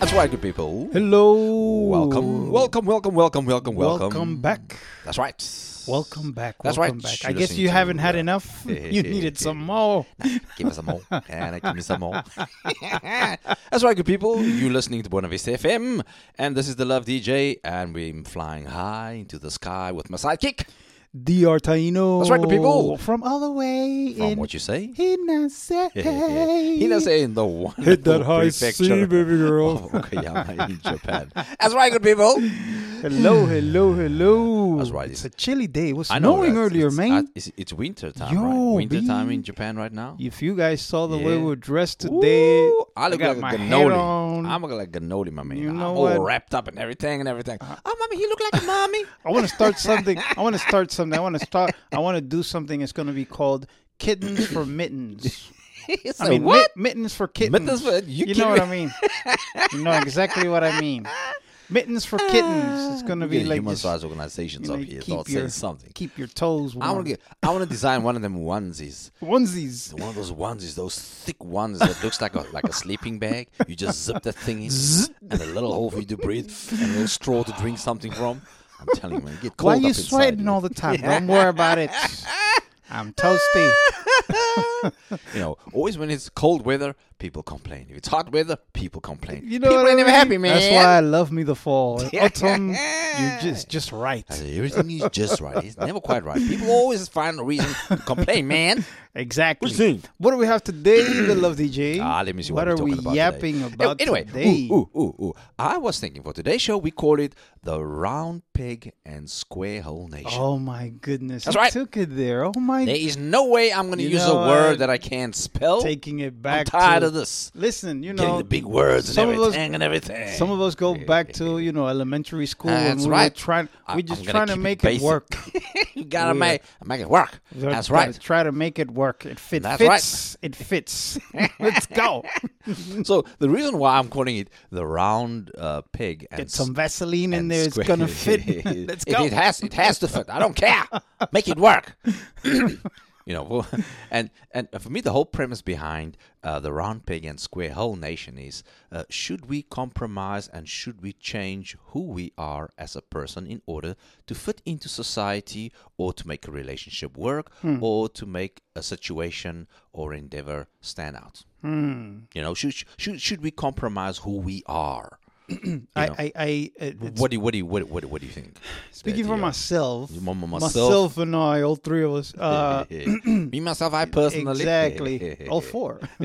That's right, good people. Hello. Welcome, welcome, welcome, welcome, welcome, welcome. Welcome back. That's right. Welcome back. That's welcome right. back. You're I guess listening you to, haven't had uh, enough. you needed some more. Give us some more. Can I give me some more? That's right, good people. You're listening to Buena Vista FM, and this is the Luv DJ, and we're flying high into the sky with my sidekick. DR Taino. That's right, good people. From all the way From in what you say? Hinase. Hinase in the wonderful Hit that high C, prefecture baby girl. of Okayama in Japan. That's right, good people. hello, hello, hello. That's right. It's a chilly day. It was I know. snowing that's- earlier, it's, man. uh, it's, it's winter time, Yo, right? Winter time in Japan right now. if you guys saw the way we're dressed today, Ooh, I look got like my a on. I'm looking like a cannoli, my man. You know I'm what? Uh, all wrapped up and everything and everything. oh, mommy, you look like a mommy. I want to start something. I want to start something. I want to start. I want to do something. It's going to be called kittens for mittens. It's I mean, what? mit- mittens for kittens. Mittens for- you you know what I mean? you know exactly what I mean. Mittens for kittens. It's going to be like human just, rights organizations you know, up here. keep your- something. keep your toes I want to. I want to design one of them onesies. Onesies. One of those onesies, those thick ones that looks like a like a sleeping bag. You just zip that thing in, and a little hole for you to breathe, and a little straw to drink something from. I'm telling you, man, get cold Why are you inside sweating you. all the time? Don't worry about it. I'm toasty. You know, always when it's cold weather, people complain. If it's hot weather, people complain. You know people what I ain't never happy, man. That's why I love me the fall. Autumn, you just just right. Everything is just right. It's never quite right. People always find a reason to complain, man. Exactly. What you? What do we have today, the Luv DJ? Ah, let me see What what, are we're we talking about yapping today. about anyway, today? Ooh, ooh, ooh, ooh. I was thinking for today's show, we call it the Round Peg and Square Hole Nation. Oh my goodness! That's you right. Took it there. Oh my! There is no way I'm going to You use a know word what? that I can't spell. taking it back. I'm back. tired to, of this. Listen, you Getting know, the big words and some of us- everything and everything. some of us go back to you know elementary school and we right. were trying. We I'm just gonna trying to keep it make it work. you gotta We, uh, make make it work. We're That's right. Try to make it work. It fit. That's right. fits. It fits. Let's go. So the reason why I'm calling it the round uh, pig and Get some Vaseline in and there. It's gonna fit. Let's It- go. It, has it has to fit. I don't care. Make it work. you know, and and for me, the whole premise behind uh, the round pig and square hole nation is: uh, should we compromise and should we change who we are as a person in order to fit into society, or to make a relationship work, Hmm. or to make a situation or endeavor stand out? You know, should should should we compromise who we are? I, I, I, what do you, what do you, what, what, what do you think? speaking for myself, you- m- m- myself, myself? and I, all three of us. Uh, Me myself, I personally exactly, all four.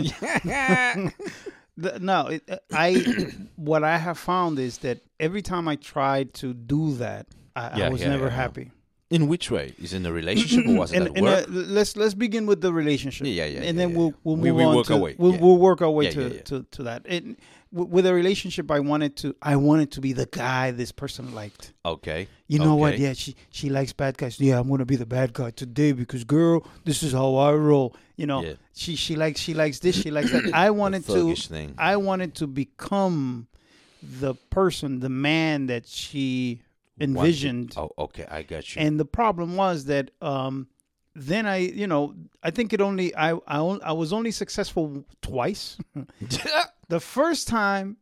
The- no, it, uh, I what I have found is that every time I tried to do that, I, Yeah, I was yeah, never yeah, happy. In which way? Is in a relationship or was it And, at and, work? uh, let's let's begin with the relationship. Yeah, yeah, and then we'll we'll We- move we on work to our way, we'll, we'll work our way to, to to that. It, w- with a relationship, I wanted to I wanted to be the guy this person liked. okay. You know what? Yeah, she she likes bad guys. Yeah, I'm gonna be the bad guy today because girl, this is how I roll. You know, Yeah. she she likes she likes this, she likes that. I wanted to thing. I wanted to become the person, the man that she envisioned. Oh, okay. I got you. And the problem was that um then I, you know, I think it only I I, I was only successful twice. the first time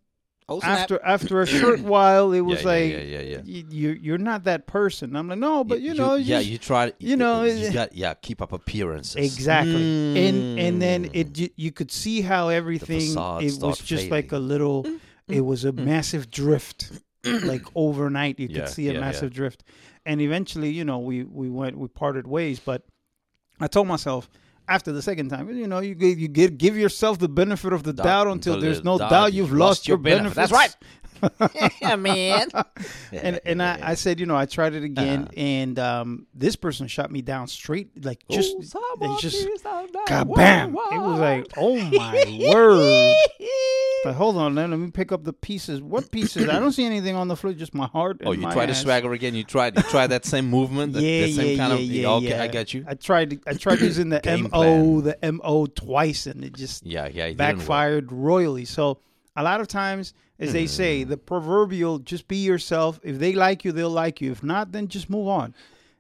oh, after after a short while, it was yeah, like yeah, yeah, yeah. y- you you're not that person. I'm like, no, but you, know, yeah, you try. you know, you got yeah, keep up appearances. exactly. And and then Mm. it you- you could see how everything it was start just like a fading. little. It was a massive drift, like overnight. You could Yeah, see a yeah, yeah. massive drift, and eventually, you know, we we went we parted ways. But I told myself. After the second time, you know, you you get give yourself the benefit of the Doubt doubt until until there's no doubt doubt you've lost your benefit. benefits. That's right. yeah, man. and and I, I said, you know, I tried it again, Uh-huh. and um, this person shot me down straight, like just, Oh, they just, sound like kabam! It was like, oh my word! But hold on, let, let me pick up the pieces. What pieces? I don't see anything on the floor, just my heart. Oh, you my tried to swagger again. You tried. You tried that same movement. That, Yeah, that same yeah, kind yeah, of. yeah, okay, yeah. I got you. I tried. I tried using the mo plan. the mo twice, and it just Yeah, yeah. it work. backfired royally. So a lot of times, as they Hmm. say, the proverbial just be yourself. If they like you, they'll like you. If not, then just move on.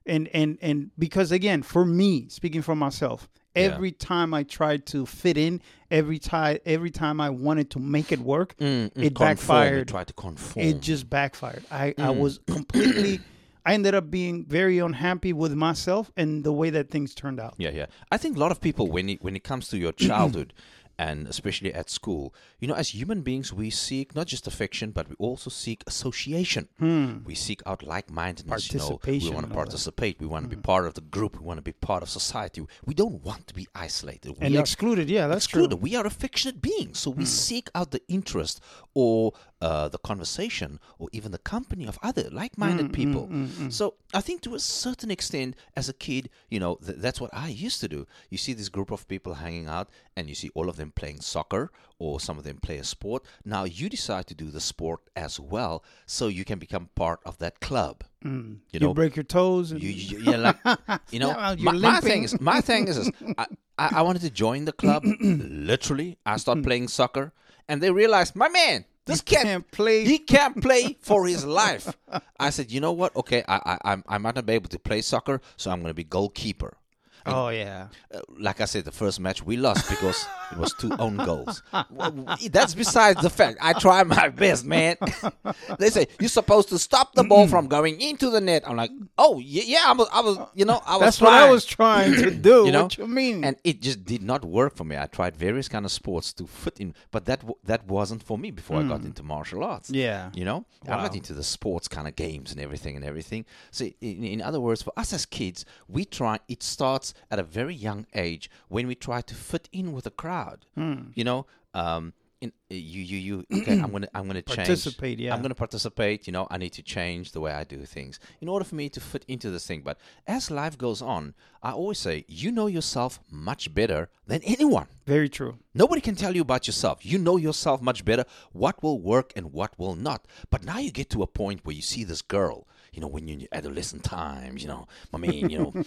And and and because again, for me, speaking for myself, Every time I tried to fit in, every time every time I wanted to make it work, Mm, mm, it conform, backfired. Try to conform. It just backfired. I, I Mm. was completely. I ended up being very unhappy with myself and the way that things turned out. Yeah, yeah. I think a lot of people, when it, when it comes to your childhood, and especially at school, you know, as human beings, we seek not just affection, but we also seek association. Hmm. We seek out like-mindedness. You know, we want to participate. We want to be hmm. part of the group. We want to be part of society. We don't want to be isolated. We And are excluded, yeah, that's excluded. true. We are affectionate beings, so we hmm. seek out the interest or uh, the conversation or even the company of other like-minded people. So I think to a certain extent, as a kid, you know, th- that's what I used to do. You see this group of people hanging out, and you see all of them playing soccer, or some of them play a sport. Now you decide to do the sport as well, so you can become part of that club. Mm. You You, know, break your toes. And, you, you yeah, like you know, my, my thing is my thing is, this, I, I I wanted to join the club. literally, I start mm. playing soccer, and they realized, my man, this He can't play. He can't play for his life. I said, you know what? Okay, I I I'm- I might not be able to play soccer, so I'm going to be goalkeeper. Oh yeah. Uh, like I said, the first match we lost because it was two own goals. Well, That's besides the fact. I try my best, man. they say you're supposed to stop the ball from going into the net. I'm like, oh yeah, yeah. I was, I was, you know, I was. That's what I was trying to do. You know, what you mean? And it just did not work for me. I tried various kind of sports to fit in, but that w- that wasn't for me before I got into martial arts. Hmm. Yeah. you know, I'm not into the sports kind of games and everything and everything. So, in, in other words, for us as kids, we try. It starts at a very young age when we try to fit in with the crowd. Hmm. You know, um, in, you you you. Okay, I'm gonna I'm gonna change. Participate, yeah. I'm gonna participate. You know, I need to change the way I do things in order for me to fit into this thing. But as life goes on, I always say, you know yourself much better than anyone. Very true. Nobody can tell you about yourself. You know yourself much better, what will work and what will not. But now you get to a point where you see this girl, you know, when you're in your adolescent times, you know, I mean, you know,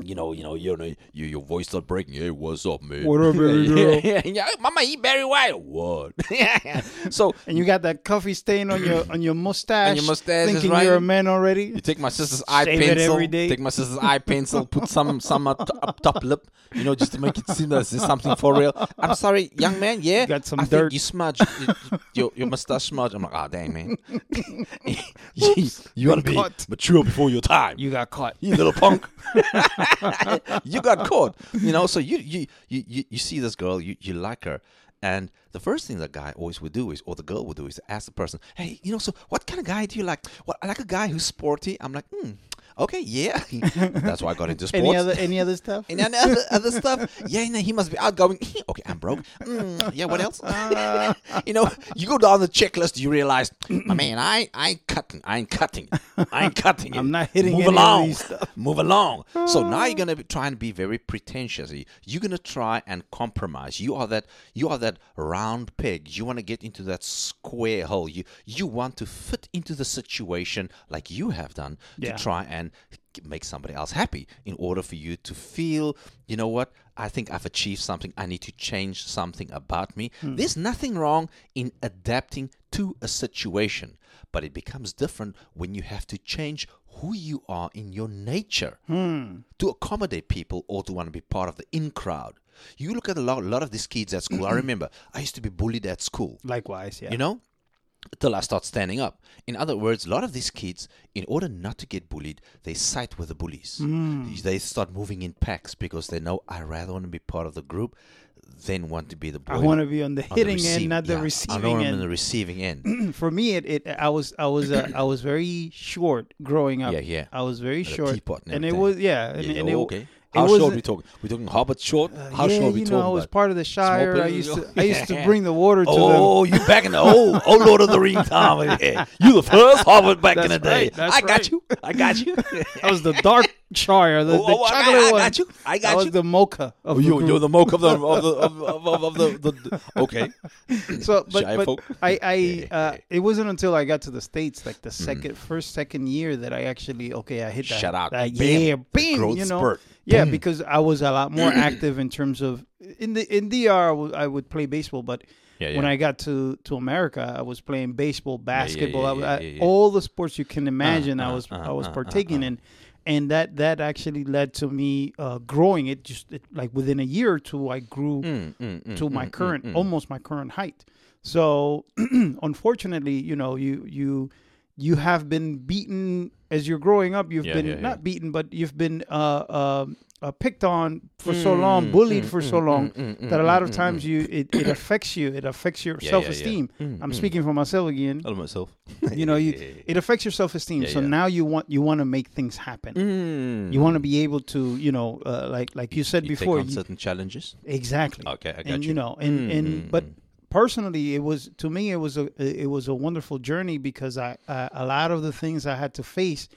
you know, you know, you know, you, your voice start breaking. Hey, what's up, man? What up, baby girl? yeah, yeah, Mama, eat Barry White. What? so And you got that coffee stain on your on your mustache. mustache, that's thinking right. you're a man already. You take my sister's eye Shave pencil. every day. Take my sister's eye pencil. Put some some up, up top lip. You know, just to make it seem that this is something for real. I'm sorry, young man. Yeah, got some I dirt. Think you smudged y- your your mustache smudge. I'm like, oh dang man. you, you gotta be Caught. mature before your time. You got caught. You little punk. you got caught. You know, so you you you you, you see this girl, you, you like her. And the first thing that guy always would do is, or the girl would do, is ask the person, "Hey, you know, so what kind of guy do you like? Well, I like a guy who's sporty." I'm like, "Hmm, okay, yeah." That's why I got into sports. Any other any other stuff? and then other, other stuff. Yeah, no, he must be outgoing. okay, I'm broke. Mm, yeah, what else? you know, you go down the checklist, you realize, my man, I, I ain't cutting. I ain't cutting. I ain't cutting. it. I'm not hitting Move any of along. these stuff. Move along. So now you're gonna be trying to be very pretentious. You're gonna try and compromise. You are that. You are that round peg. You want to get into that square hole. You you want to fit into the situation like you have done Yeah. to try and make somebody else happy in order for you to feel, you know what, I think I've achieved something. I need to change something about me. Hmm. There's nothing wrong in adapting to a situation, but it becomes different when you have to change who you are in your nature Hmm. to accommodate people or to want to be part of the in crowd. You look at a lot, a lot of these kids at school. I remember I used to be bullied at school Likewise, yeah. you know till i start standing up. In other words a lot of these kids in order not to get bullied they side with the bullies. They start moving in packs because they know i rather want to be part of the group than want to be the boy I want to be on the on the hitting receiving- end, not the yeah, I receiving don't want end. on the receiving end. For me, it, it I was I was uh, I was very short growing up. Yeah, yeah. I was very short, and and it was yeah, and, Yeah, and oh, it, okay how short we talking we talking hobbit short uh, how yeah, short we you talking know, I was about? part of the Shire. I used to I used to bring the water to Oh, you back in the old, old Lord of the Rings time. Yeah. You the first Hobbit back in the That's day. that's I got right. you. I got you. them. I was the dark Shire, the, Oh, the oh, I got- chocolate I got you. I got I was you. the mocha. Of Oh, the you, you're the mocha of the of the of, of, of, of the, the, okay. so but, Shy but folk. I I uh, it wasn't until I got to the states like the Mm-hmm. second first second year that I actually okay I hit that Shut that- Bam. yeah bam you know spurt. yeah Boom. because I was a lot more active in terms of in the in DR I would- play baseball but Yeah, when. I got to to America I was playing baseball basketball yeah, I was- yeah, I- yeah, yeah. all the sports you can imagine I uh, was uh, I was uh, uh, partaking uh. in and that that actually led to me uh, growing it. Just it, like within a year or two, I grew Mm, mm, mm, to my mm, mm, current, mm. almost my current height. So, unfortunately, you know, you you you have been beaten as you're growing up. You've Yeah, been yeah, yeah. not beaten, but you've been uh, uh, uh, picked on for so long, bullied mm, for mm, so long mm, mm, that a mm, lot of mm, times mm. you it, it affects you. It affects your yeah, self esteem. yeah. Mm, I'm mm. speaking for myself again. I love myself. You know, you Yeah, yeah, yeah. it affects your self esteem. Yeah, so yeah. now you want you want to make things happen. Mm. You want to be able to, you know, uh, like like you said You before, you, certain challenges. exactly. Okay, I got and you. you know, and Mm, and mm, but mm. personally, it was to me it was a it was a wonderful journey because I uh, a lot of the things I had to face,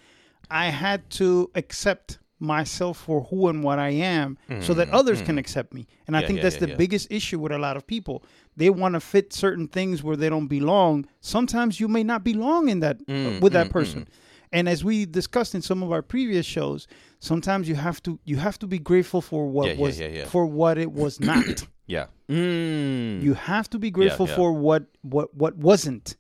I had to accept myself for who and what I am, so that others can accept me. And I Mm, think yeah, that's yeah, the yeah. biggest issue with a lot of people. They want to fit certain things where they don't belong. Sometimes you may not belong in that uh, Mm, with that mm, person. And as we discussed in some of our previous shows, sometimes you have to you have to be grateful for what Yeah, yeah, was yeah, yeah. for what it was not. Yeah. Mm. You have to be grateful yeah. for what what what wasn't,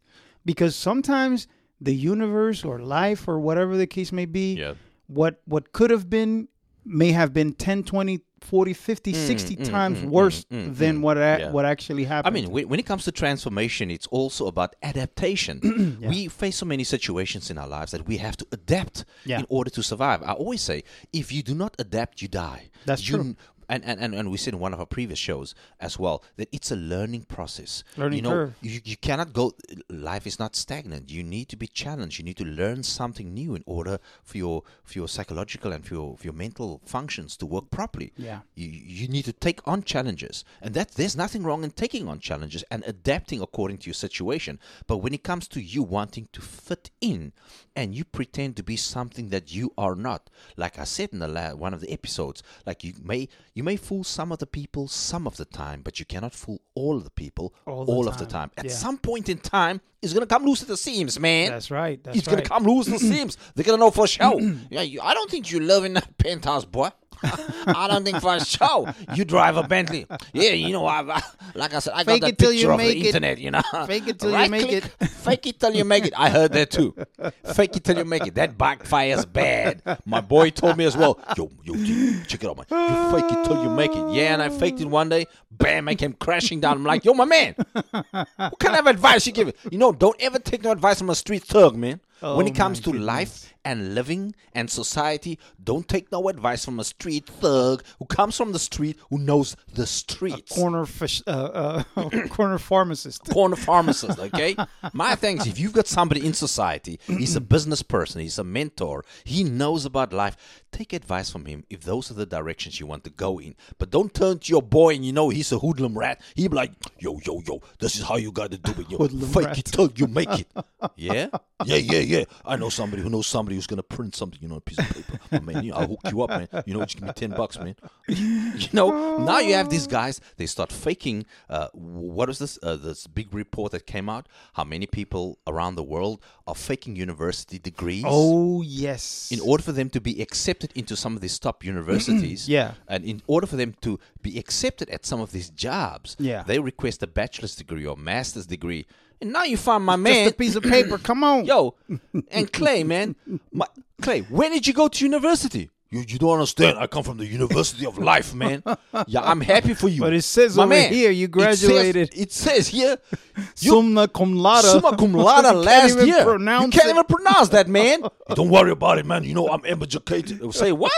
because sometimes the universe or life or whatever the case may be, yeah. What what could have been may have been 10, 20, 40, 50, 60 mm, times mm, worse mm, mm, than mm. what a, Yeah. what actually happened. I mean, when when it comes to transformation, it's also about adaptation. We face so many situations in our lives that we have to adapt Yeah. in order to survive. I always say, if you do not adapt, you die. That's You- true. And, and, and, we said in one of our previous shows as well that it's a learning process. Learning you know, curve. You, you cannot go, life is not stagnant. You need to be challenged. You need to learn something new in order for your, for your psychological and for your, for your mental functions to work properly. Yeah. You, you need to take on challenges. And that there's nothing wrong in taking on challenges and adapting according to your situation. But when it comes to you wanting to fit in and you pretend to be something that you are not, like I said in the la- one of the episodes, like you may you may fool some of the people some of the time, but you cannot fool all of the people All all, the of the time. At Yeah. some point in time, it's gonna come loose at the seams, man. that's right. That's it's right. gonna come loose at the seams. They're gonna know for sure. yeah, you, I don't think you live in that penthouse, boy. I don't think for a show you drive a Bentley. Yeah, you know, I, I like I said, I Fake got that picture of the it. internet. You know, Fake it till you make click, it. Fake it till you make it. I heard that too. Fake it till you make it. That backfires bad. My boy told me as well. Yo, yo, G, check it out, man. You fake it till you make it. Yeah, and I faked it one day. Bam, I came crashing down. I'm like, yo, my man. What kind of advice you give? You know, don't ever take no advice from a street thug, man. When Oh, it comes to goodness. life and living and society, don't take no advice from a street thug who comes from the street, who knows the streets. corner fish, uh, uh, corner pharmacist. corner pharmacist, okay? My thing is, if you've got somebody in society, he's a business person, he's a mentor, he knows about life, take advice from him if those are the directions you want to go in. But don't turn to your boy and you know he's a hoodlum rat. He be like, yo, yo, yo, this is how you got to do it. Yo, Hoodlum fake rat. it till you make it. Yeah? Yeah, yeah, yeah. I know somebody who knows somebody who's going to print something, you know, a piece of paper. Oh, man, you know, I'll hook you up, man. You know, just give me 10 bucks, man. you know, now you have these guys, they start faking. Uh, what is this? Uh, this big report that came out. How many people around the world are faking university degrees? Oh yes. in order for them to be accepted into some of these top universities, Yeah. and in order for them to be accepted at some of these jobs, Yeah. they request a bachelor's degree or master's degree. And now you find my Just man, a piece of paper. Come on. yo, and Clay, man, my, Clay, when did you go to university? You, you don't understand. I come from the University of Life, man. Yeah, I'm happy for you. But it says My over man, here you it says- graduated It says, here, you summa cum laude. summa cum laude last year. You can't it. even pronounce that, man. don't worry about it, man. You know I'm educated. Say what?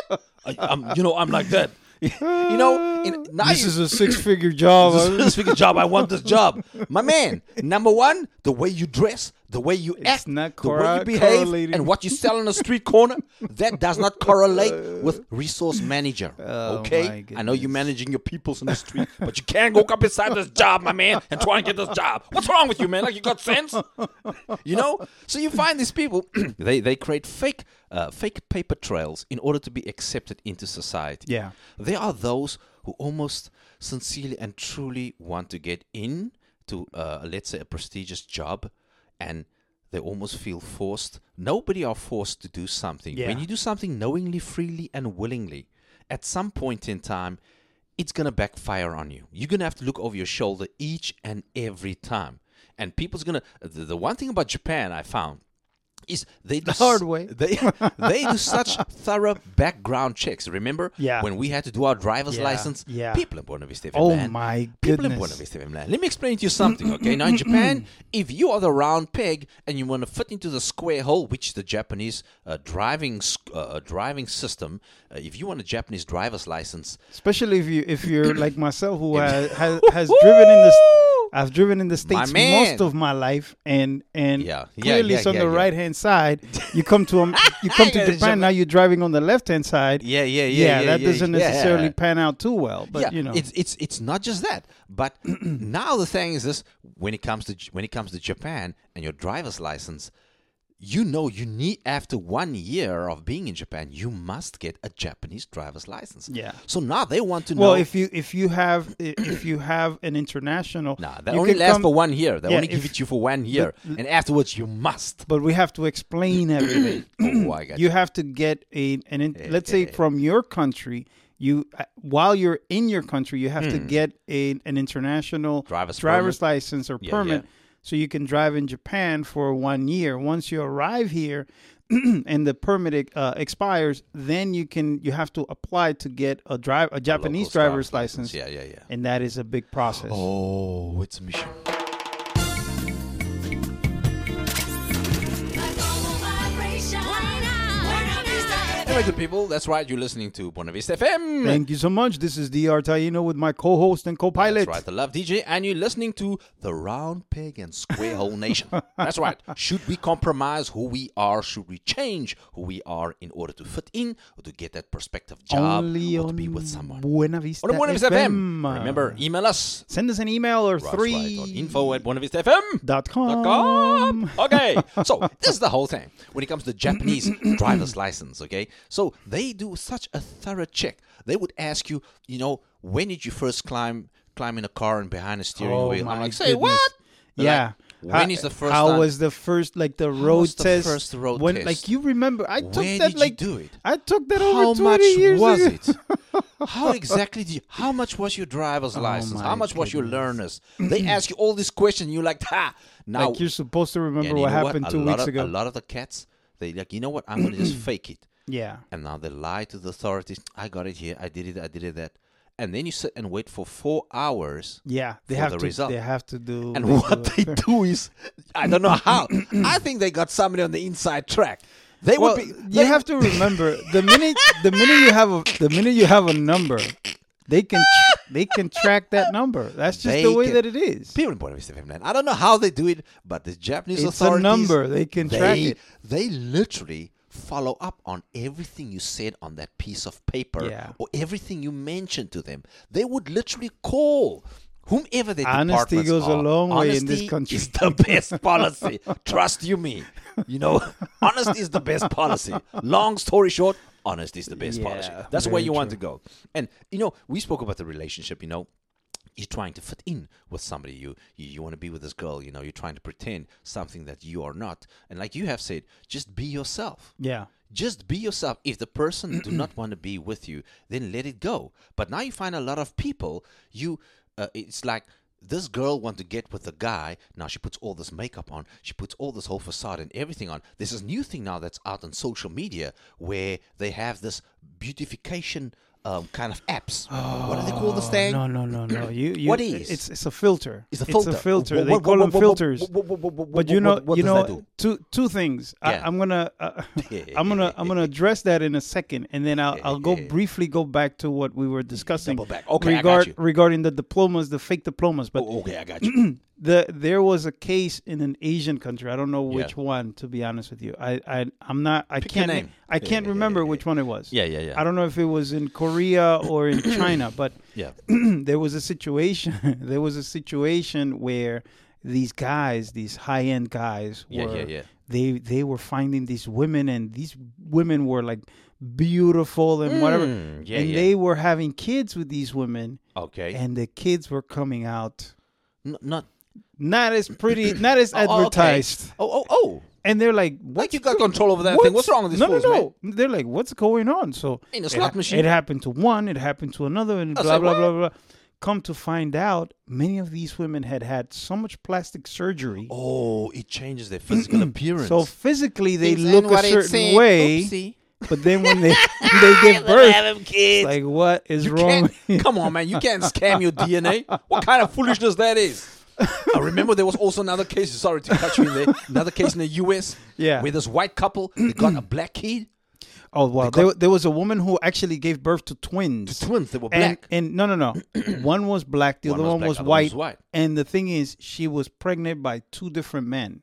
I, I'm, you know I'm like that. You know, in, This is a six-figure job. this is a speaking job. I want this job, my man. Number one, the way you dress, the way you act, not the way you behave, and what you sell on the street corner. That does not correlate with resource manager. Oh, okay, I know you're managing your peoples in the street, but you can't go up inside this job, my man, and try and get this job. What's wrong with you, man? Like you got sense? You know? So you find these people, they they create fake uh, fake paper trails in order to be accepted into society. Yeah. There are those who almost sincerely and truly want to get in to, uh, let's say, a prestigious job, and they almost feel forced. Nobody are forced to do something. Yeah. When you do something knowingly, freely, and willingly, at some point in time, it's gonna backfire on you. You're gonna have to look over your shoulder each and every time. And people's gonna. The, the one thing about Japan I found is they do The hard s- way. They they do such thorough background checks. Remember? Yeah. When we had to do our driver's Yeah, license. yeah. People in Buena Vista, Oh man. my People in goodness. Buena Vista, man. Let me explain to you something, okay? now in Japan, if you are the round peg and you want to fit into the square hole, which is the Japanese uh, driving s- uh, driving system, uh, if you want a Japanese driver's license, Especially if you if you're like myself who has, has has driven in the I've driven in the states man. most of my life and and Yeah, yeah, clearly yeah, it's on yeah, the yeah. right hand side. You come to um, you come to Japan Japan- now you're driving on the left hand side. yeah, yeah, yeah, yeah, that yeah, doesn't yeah. necessarily pan out too well. But yeah, you know, it's it's it's not just that. But now the thing is this: when it comes to when it comes to Japan and your driver's license, you know you need after one year of being in Japan, you must get a Japanese driver's license. Yeah. So now they want to well, know. if you if you have if you have an international, Nah, that only lasts come- for one year. They Yeah, only give it you for one year, and afterwards you must. But we have to explain everything. Oh, I got you you. have to get a an in, Eh, let's say eh. from your country you uh, while you're in your country you have to get a an international Hmm. Driver's driver's license or Yeah, permit yeah. So you can drive in Japan for one year once you arrive here and the permit uh, expires then you can you have to apply to get a drive a Japanese driver's license Yeah, yeah, yeah. and that is a big process Oh, it's a mission. Anyway, good people, that's right. You're listening to Buena Vista FM. Thank you so much. This is DR Taino with my co-host and co-pilot. That's right, the Luv DJ, and you're listening to the Round Peg and Square Hole Nation. That's right. Should we compromise who we are? Should we change who we are in order to fit in or to get that prospective job Only or to be with someone? Buena Vista, On Buena Vista FM. FM. Remember, email us. Send us an email or That's three right, on info at Buena Vista FM. dot com. com. Okay, so this is the whole thing when it comes to Japanese driver's license. Okay, so they do such a thorough check. They would ask you, you know, when did you first climb climb in a car and behind a steering Oh, wheel? I'm like, say goodness. what? They're Yeah. like, when is the first How time? was the first like the road was the test? first road when test? like you remember? I took Where that did you like do it? I took that How over much twenty years was ago. it? How exactly did you, how much was your driver's oh license? Oh my How much was your learners? They ask you all these questions. You're like, ha! Now Like you're supposed to remember what happened A two weeks of, ago. A lot of the cats, they like, you know what? I'm gonna just fake it. Yeah. and now they lie to the authorities. I got it here. I did it. I did it. That, and then you sit and wait for four hours. Yeah, they for have the to. result. They have to do. And they what do they do is, I don't know how. I think they got somebody on the inside track. They Well, would be. you they- have to remember the minute the minute you have a the minute you have a number, they can they can track that number. That's just They the way can- that it is. People in Vista Finland. I don't know how they do it, but the Japanese authorities. It's a number. They can they, track it. They literally follow up on everything you said on that piece of paper Yeah. or everything you mentioned to them. They would literally call whomever their Honesty goes a are. long way in this Honesty country. is the best policy. Trust you me. You know, honesty is the best policy. Long story short, honesty is the best policy. That's where you want to go. And you know, we spoke about the relationship. You know, you're trying to fit in with somebody. You you, you want to be with this girl you know you're trying to pretend something that you are not. And like you have said just be yourself. Yeah. just be yourself. If the person do not want to be with you then let it go. But now you find a lot of people you uh, it's like this girl want to get with the guy. Now she puts all this makeup on. She puts all this whole facade and everything on. There's this new thing now that's out on social media where they have this beautification um, kind of apps what do they call this thing No, no, no, no. You, you What is? It's it's a filter. It's a filter. It's a filter. What- They what- call what- them filters. But you know, you know, two two things. Yeah. I, I'm gonna, uh, I'm gonna, I'm gonna address that in a second, and then I'll, I'll go briefly go back to what we were discussing Double back. Okay, I got you. regarding the diplomas, the fake diplomas. But Oh, okay, I got you. the there was a case in an Asian country. I don't know which Yeah. one, to be honest with you. I, I, I'm not. I Pick can't. name. I can't remember which one it was. Yeah, yeah, yeah. I don't know if it was in Korea or in China, but yeah. there was a situation there was a situation where these guys these high-end guys Yeah, were yeah, yeah. they they were finding these women and these women were like beautiful and whatever Mm, yeah, and yeah. they were having kids with these women Okay. and the kids were coming out N- not not as pretty not as Oh, okay. advertised Oh, oh, oh. and they're like Like you got control over that thing. What's wrong with these no, fools, no, man? no. They're like, what's going on? So In a slot ha- machine. It happened to one. It happened to another, and blah said, blah what? blah blah. come to find out, many of these women had had so much plastic surgery. Oh, it changes their physical appearance. So physically, they look a certain way, Oopsie. but then when they they give birth, Have them kids. like what is You wrong? Come on, man. You can't scam your DNA. What kind of foolishness that is? I remember there was also another case. Sorry to cut you in there. Another case in the U.S. Yeah. where this white couple they got a black kid. Oh wow, there, there was a woman who actually gave birth to twins. Twins. They were black. and no, no, no. one was black, the One other was one black, was white. was white. And the thing is, she was pregnant by two different men.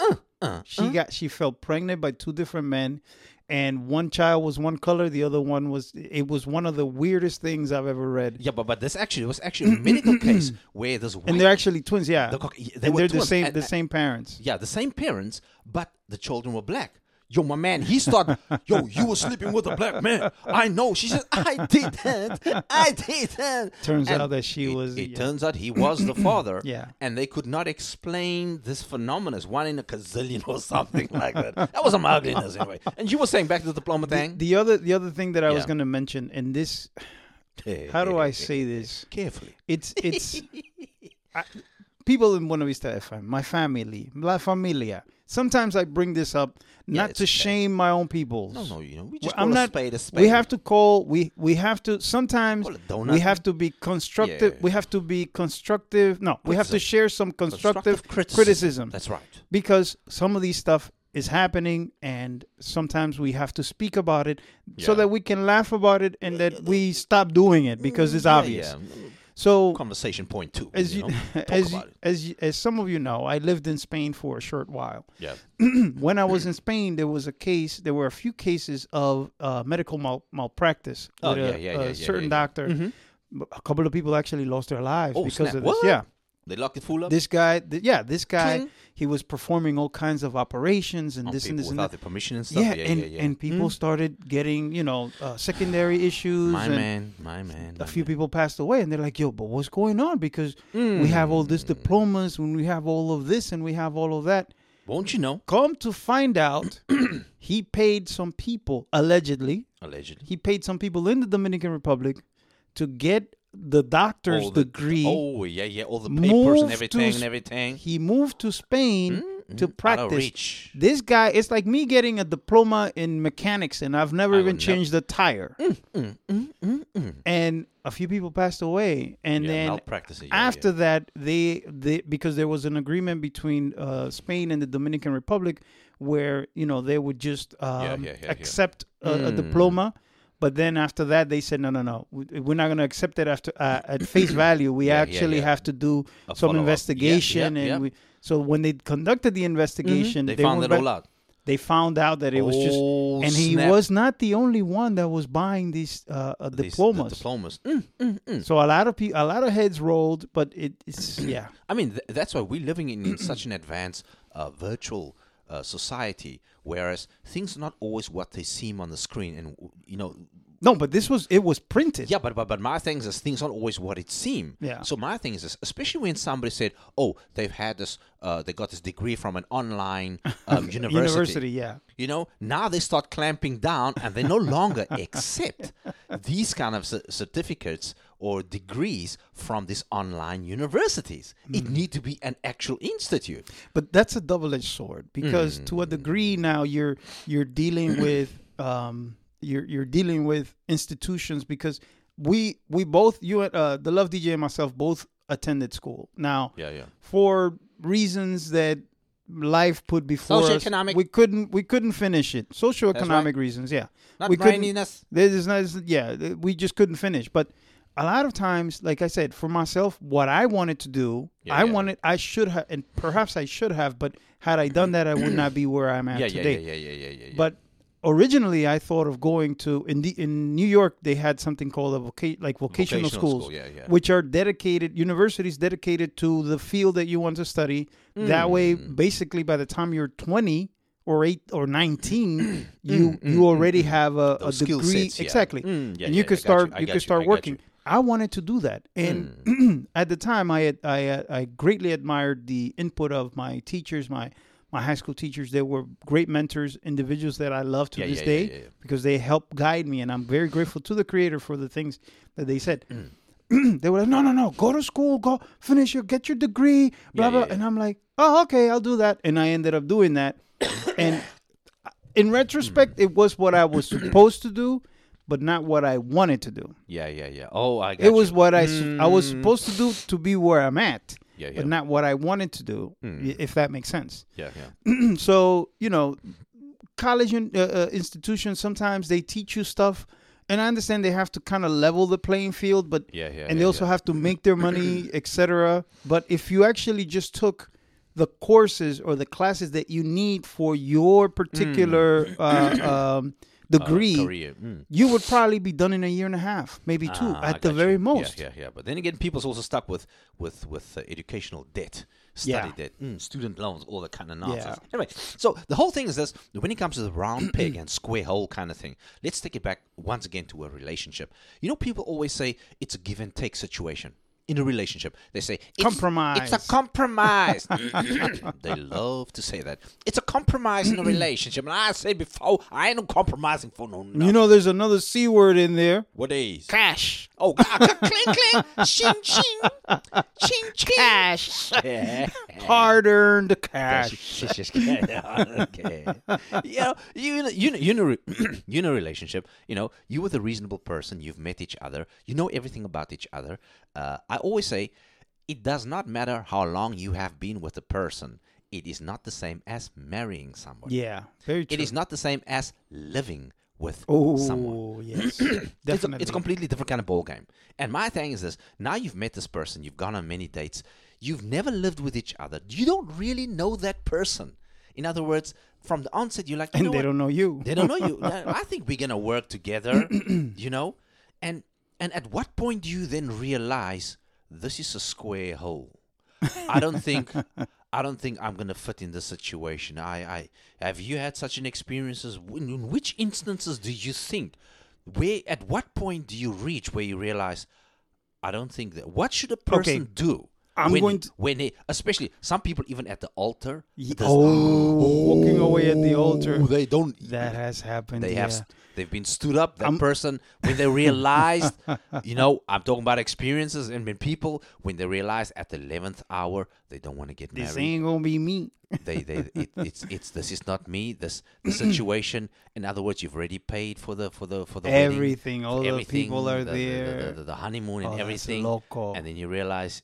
Uh, uh, She got she felt pregnant by two different men, and one child was one color, the other one was. It was one of the weirdest things I've ever read. yeah, but but this actually was actually a medical case where this white And they're actually twins, yeah. The they and were they're the twins. same And- the same parents. yeah the same parents, but the children were black. Yo, my man, he started. Yo, you were sleeping with a black man. I know. She said, I didn't. I didn't. Turns And out that she it, was- It yeah. turns out he was the father. Yeah. And they could not explain this phenomenon. One in a gazillion or something like that. That was some ugliness anyway. And you were saying back to the diploma thing. The other the other thing that I was going to mention, and this, how do I say this? Carefully. It's it's I, people in Buena Vista FM, my family, la familia. Sometimes I bring this up not it's to shame my own people. No, no, you know, we just I'm call a not. spade a spade. We have to call. We we have to. Sometimes Call it donut. we have to be constructive. Yeah. We have to be constructive. No, we have to share some constructive, Constructive criticism. That's right. because some of these stuff is happening and sometimes we have to speak about it so that we can laugh about it and uh, that uh, we stop doing it because it's Yeah, obvious. So Conversation point two. as you you, know? Talk as you, about it. as you, as some of you know, I lived in Spain for a short while. Yeah. when I was in Spain, there was a case. There were a few cases of uh, medical mal- malpractice Oh, with yeah, a, yeah, a yeah, yeah, certain doctor. A couple of people actually lost their lives Oh, because snap. of this. What? Yeah, They locked it full up. this guy. Th- yeah, this guy. Cling. He was performing all kinds of operations and on this and people this and without that. the permission and stuff. Yeah, Yeah, and and people started getting you know uh, secondary issues. my and man, my man. A my few man. people passed away, and they're like, "Yo, but what's going on? Because we have all Hmm. this diplomas, when we have all of this, and we have all of that." Won't you know? Come to find out, he paid some people allegedly. Allegedly. He paid some people in the Dominican Republic to get the doctor's the- degree. Oh yeah, yeah. All the papers and Moved to everything and everything. He moved to Spain hmm? to hmm? Out of practice. This guy, it's like me getting a diploma in mechanics, and I've never I even changed a tire. Mm, mm, mm, and a few people passed away, and Yeah, then yeah, after yeah. that, they they because there was an agreement between uh, Spain and the Dominican Republic where you know they would just um, accept a, a Mm. diploma. But then after that, they said, no, no, no, We- we're not going to accept it after uh, at face value. We Yeah, yeah, actually yeah. have to do A some follow-up. Yeah, investigation, yeah, and yeah. we. So when they conducted the investigation, They, they found it back- all out. they found out that it was just Oh, and he snap. was not the only one that was buying these uh, uh, These- the diplomas. diplomas. Mm. So a lot of people, a lot of heads rolled, but it, it's yeah. I mean, th- that's why we're living in, in such an advanced uh, virtual uh, society, whereas things are not always what they seem on the screen. And you know, No, but this was it was printed. yeah, but but, but my thing is things aren't always what it seem. Yeah. So my thing is, this, especially when somebody said, "Oh, they've had this, uh, they got this degree from an online um, university." University, yeah. You know, now they start clamping down and they no longer accept these kind of cer- certificates or degrees from these online universities. It Mm-hmm. need to be an actual institute. But that's a double-edged sword because to a Mm. degree now you're you're dealing with um you're you're dealing with institutions because we we both you and uh, the Luv DJ and myself both attended school. Now Yeah, yeah. for reasons that life put before us, we couldn't we couldn't finish it. Socioeconomic reasons, yeah. Not we couldn't- braininess. There is not, yeah, we just couldn't finish. But a lot of times, like I said, for myself, what I wanted to do, Yeah, I yeah. wanted, I should have, and perhaps I should have, but had I done that, I would not be where I'm at Yeah, today. yeah, yeah, yeah, yeah, yeah. But originally, I thought of going to in the, in New York. They had something called a voca- like vocational, Vocational schools, school, yeah, yeah. which are dedicated universities dedicated to the field that you want to study. That way, Mm. basically, by the time you're 20 or eight or 19, you you already have a, a Mm, degree sets, yeah. exactly, Mm, yeah, and yeah, you could start you, you could start working. you. I wanted to do that, and Mm. at the time, I had, I uh, I greatly admired the input of my teachers, my my high school teachers. They were great mentors, individuals that I love to Yeah, this yeah, day yeah, because they helped guide me, and I'm very grateful to the Creator for the things that they said. Mm. they were like, no, no, no, go to school, go finish your, get your degree, blah blah. And I'm like, oh, okay, I'll do that. And I ended up doing that. and in retrospect, it was what I was supposed to do, but not what I wanted to do. Yeah, yeah, yeah. Oh, I got It was you. what I su- I was Mm. supposed to do to be where I'm at, Yeah, yeah. but not what I wanted to do. Mm. If that makes sense. Yeah, yeah. so you know, college uh, uh, institutions sometimes they teach you stuff, and I understand they have to kind of level the playing field, but Yeah, yeah. and yeah, they also yeah. have to make their money, etc. But if you actually just took the courses or the classes that you need for your particular uh, um, degree, career. Mm. you would probably be done in a year and a half, maybe two, Ah, at the very you. most. Yeah, yeah, yeah. But then again, people's also stuck with with with uh, educational debt, study Yeah. debt, mm, student loans, all that kind of nonsense. Yeah. Anyway, so the whole thing is this: when it comes to the round peg and square hole kind of thing, let's take it back once again to a relationship. You know, people always say it's a give and take situation. In a relationship, they say it's, Compromise. It's a compromise. they love to say that it's a compromise in a relationship. And I said before, I ain't no compromising for no. You know, there's another c word in there. what is? Cash. Oh, cling, cling, ching, ching, ching, ching. Cash. Yeah. Hard earned She's cash. just okay. You know, you in a- you know, you in a re- you in a relationship. You know, you with a reasonable person. You've met each other. You know everything about each other. Uh, I always say, it does not matter how long you have been with a person. It is not the same as marrying someone. Yeah, very true. It is not the same as living with oh, someone. Oh, yes. It's a, Definitely. it's a completely different kind of ball game. And my thing is this: now you've met this person, you've gone on many dates, you've never lived with each other. You don't really know that person. In other words, from the onset, you're like, you and they what? don't know you. They don't know you. I think we're gonna work together. you know, and and at what point do you then realize this is a square hole? I don't think. I don't think I'm gonna fit in this situation. I, I have you had such an experiences? In, in which instances do you think? Where at what point do you reach where you realize? I don't think that. What should a person Okay. do? I'm when, going to- when they, especially some people, even at the altar. Ye- there's- oh, walking away at the altar. Oh, they don't. That has happened. They yeah. have they've been stood up. That I'm- person when they realized, you know, I'm talking about experiences and when people when they realize at the eleventh hour they don't want to get married. This ain't gonna be me. They they it, it's it's this is not me. This the situation. In other words, you've already paid for the for the for the wedding, Everything, all the people are the, the- the- there. The, the, the honeymoon Oh, and that's everything, loco. and then you realize,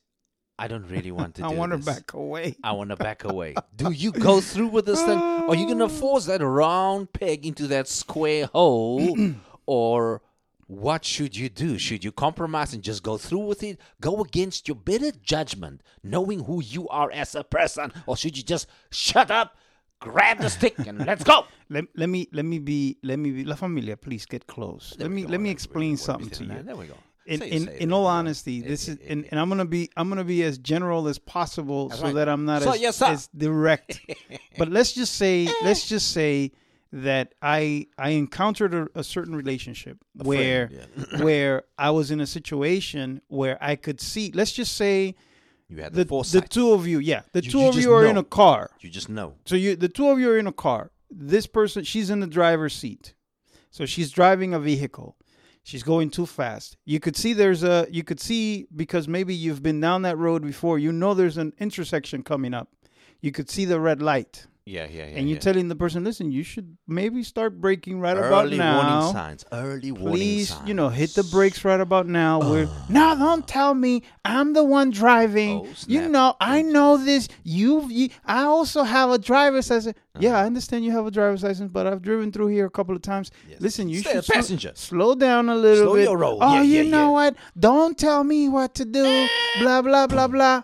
I don't really want to I want to back away. I want to back away. Do you go through with this thing? Are you going to force that round peg into that square hole? or what should you do? Should you compromise and just go through with it? Go against your better judgment, knowing who you are as a person? Or should you just shut up, grab the stick, and let's go? Let, let me let me be let me be La Familia. Please get close. There let me go. let me explain something to you. There we go. In in, in all honesty, this is and, and I'm gonna be I'm gonna be as general as possible so right. that I'm not So, as, yes, as direct. but let's just say let's just say that I I encountered a, a certain relationship where friend, where I was in a situation where I could see. Let's just say You had the, the the two of you, yeah, the You- two you of you are in a car. you just know. So you, the two of you are in a car. This person, she's in the driver's seat. So she's driving a vehicle. She's going too fast. You could see there's a, you could see because maybe you've been down that road before. You know there's an intersection coming up. You could see the red light, Yeah, yeah, yeah. and you're yeah. telling the person, "Listen, you should maybe start braking right about now. Early now." warning signs. Early warning Please, signs. you know, hit the brakes right about now. We're now. Don't tell me I'm the one driving. Oh, you know, I know this. You, you, I also have a driver's license. Uh-huh. Yeah, I understand you have a driver's license, but I've driven through here a couple of times. Yes. Listen, you Stay should passenger. slow down a little Slow bit. your roll. Oh, Yeah, you yeah, know what? Don't tell me what to do. blah blah blah blah.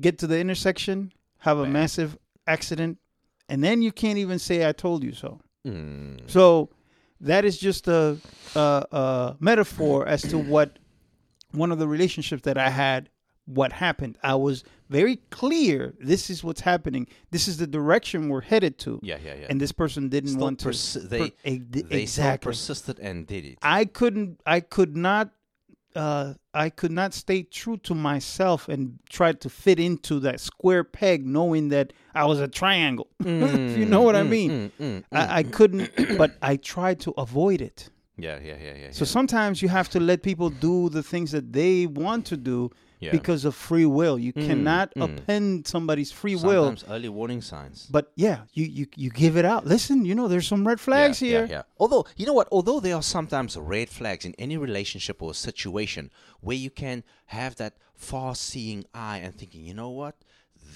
Get to the intersection, have a Bam. massive accident, and then you can't even say I told you so. Mm. So that is just a, a, a metaphor as to what one of the relationships that I had, what happened. I was very clear. This is what's happening. This is the direction we're headed to. Yeah, yeah, yeah. And this person didn't Still want to. they- per- ex- they exactly. persisted and did it. I couldn't. I could not. Uh, I could not stay true to myself and try to fit into that square peg, knowing that I was a triangle. if you know what I mean. Mm, mm, mm. I, I couldn't, but I tried to avoid it. Yeah, yeah, yeah, yeah. So yeah. sometimes you have to let people do the things that they want to do Yeah. because of free will. You cannot mm. append somebody's free will. Sometimes early warning signs. But yeah, you, you you give it out. Listen, you know, there's some red flags yeah, here. Yeah, yeah. Although, you know what? Although there are sometimes red flags in any relationship or situation where you can have that far seeing eye and thinking, you know what?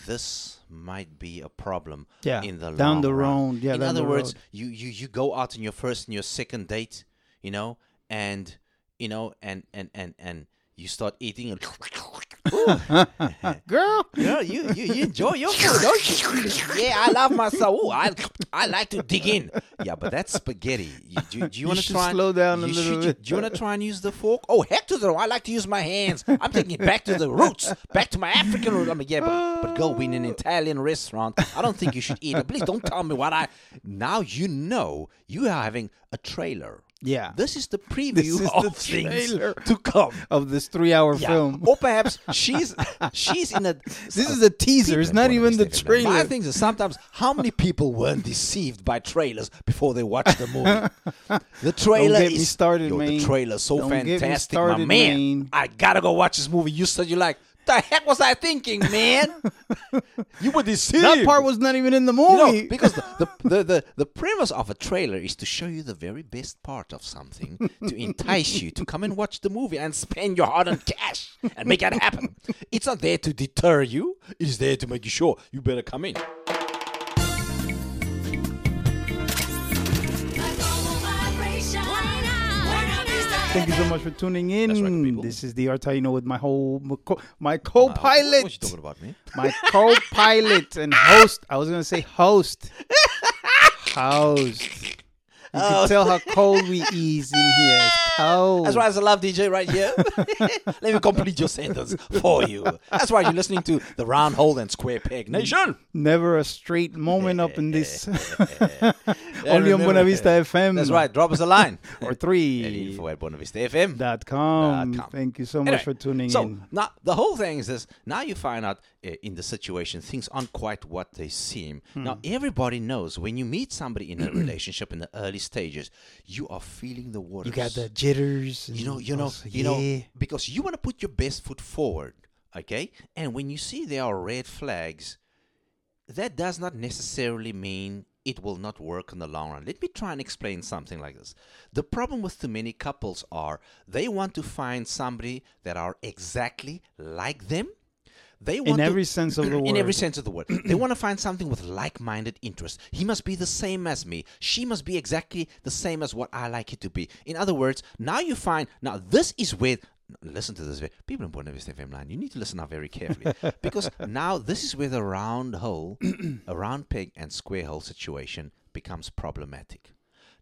This might be a problem Yeah, in the down long the run. road, yeah, in other words, road. you, you you go out on your first and your second date, you know, and you know, and and and and you start eating and Girl, Yeah, you, you, you enjoy your food, don't you? Yeah, I love myself. Ooh, I I like to dig in. Yeah, but that's spaghetti. You, do, do you, want to try? and- slow down a little should- bit. Do you want to try and use the fork? Oh, heck to the! I like to use my hands. I'm taking it back to the roots, back to my African roots. I mean, yeah, but, but girl, we're in an Italian restaurant. I don't think you should eat it. Please don't tell me what I. Now you know you are having a trailer. Yeah. This is the preview This is the of things trailer. to come. of this three-hour Yeah. film. Or perhaps she's she's in a This is a teaser. It's not even the trailer. My thing is sometimes how many people weren't deceived by trailers before they watched the movie? The trailer Don't get me started, yo, man. The trailer so Don't fantastic, my man. man. I gotta go watch this movie. You said you like. The heck was I thinking, man? you were deceived. That part was not even in the You know, movie. because the, the, the, the, the premise of a trailer is to show you the very best part of something, to entice you to come and watch the movie and spend your hard earned cash and make it happen. It's not there to deter you, it is there to make you sure you better come in. Thank you so much for tuning in. Right, this is DR Taino with my whole my Uh, co-pilot, what are you talking about, man? my co-pilot and host. I was gonna say host, host. You can tell how cold we is in here. It's cold. That's why it's a Luv DJ right here. Let me complete your sentence for you. That's why you're listening to the Round Hole and Square Peg Nation. Never a straight moment up in this. Only on Buena Vista FM. That's right. Drop us a line. Or three. Info at Buena Dot com. Thank you so much Anyway, for tuning so in. now the whole thing is this: now you find out in the situation things aren't quite what they seem. Hmm. Now everybody knows when you meet somebody in a relationship in the early stages, you are feeling the waters. You got the jitters. You know, you know, also- you know, yeah. because you want to put your best foot forward, okay? And when you see there are red flags, that does not necessarily mean it will not work in the long run. Let me try and explain something like this. The problem with too many couples are they want to find somebody that are exactly like them. They want In to- every sense of the in every word. sense of the word. they want to find something with like-minded interests. He must be the same as me. She must be exactly the same as what I like it to be. In other words, now you find now this is where listen to this. People in Buena Vista FM line, you need to listen now very carefully because now this is where the round hole, a round peg and square hole situation becomes problematic.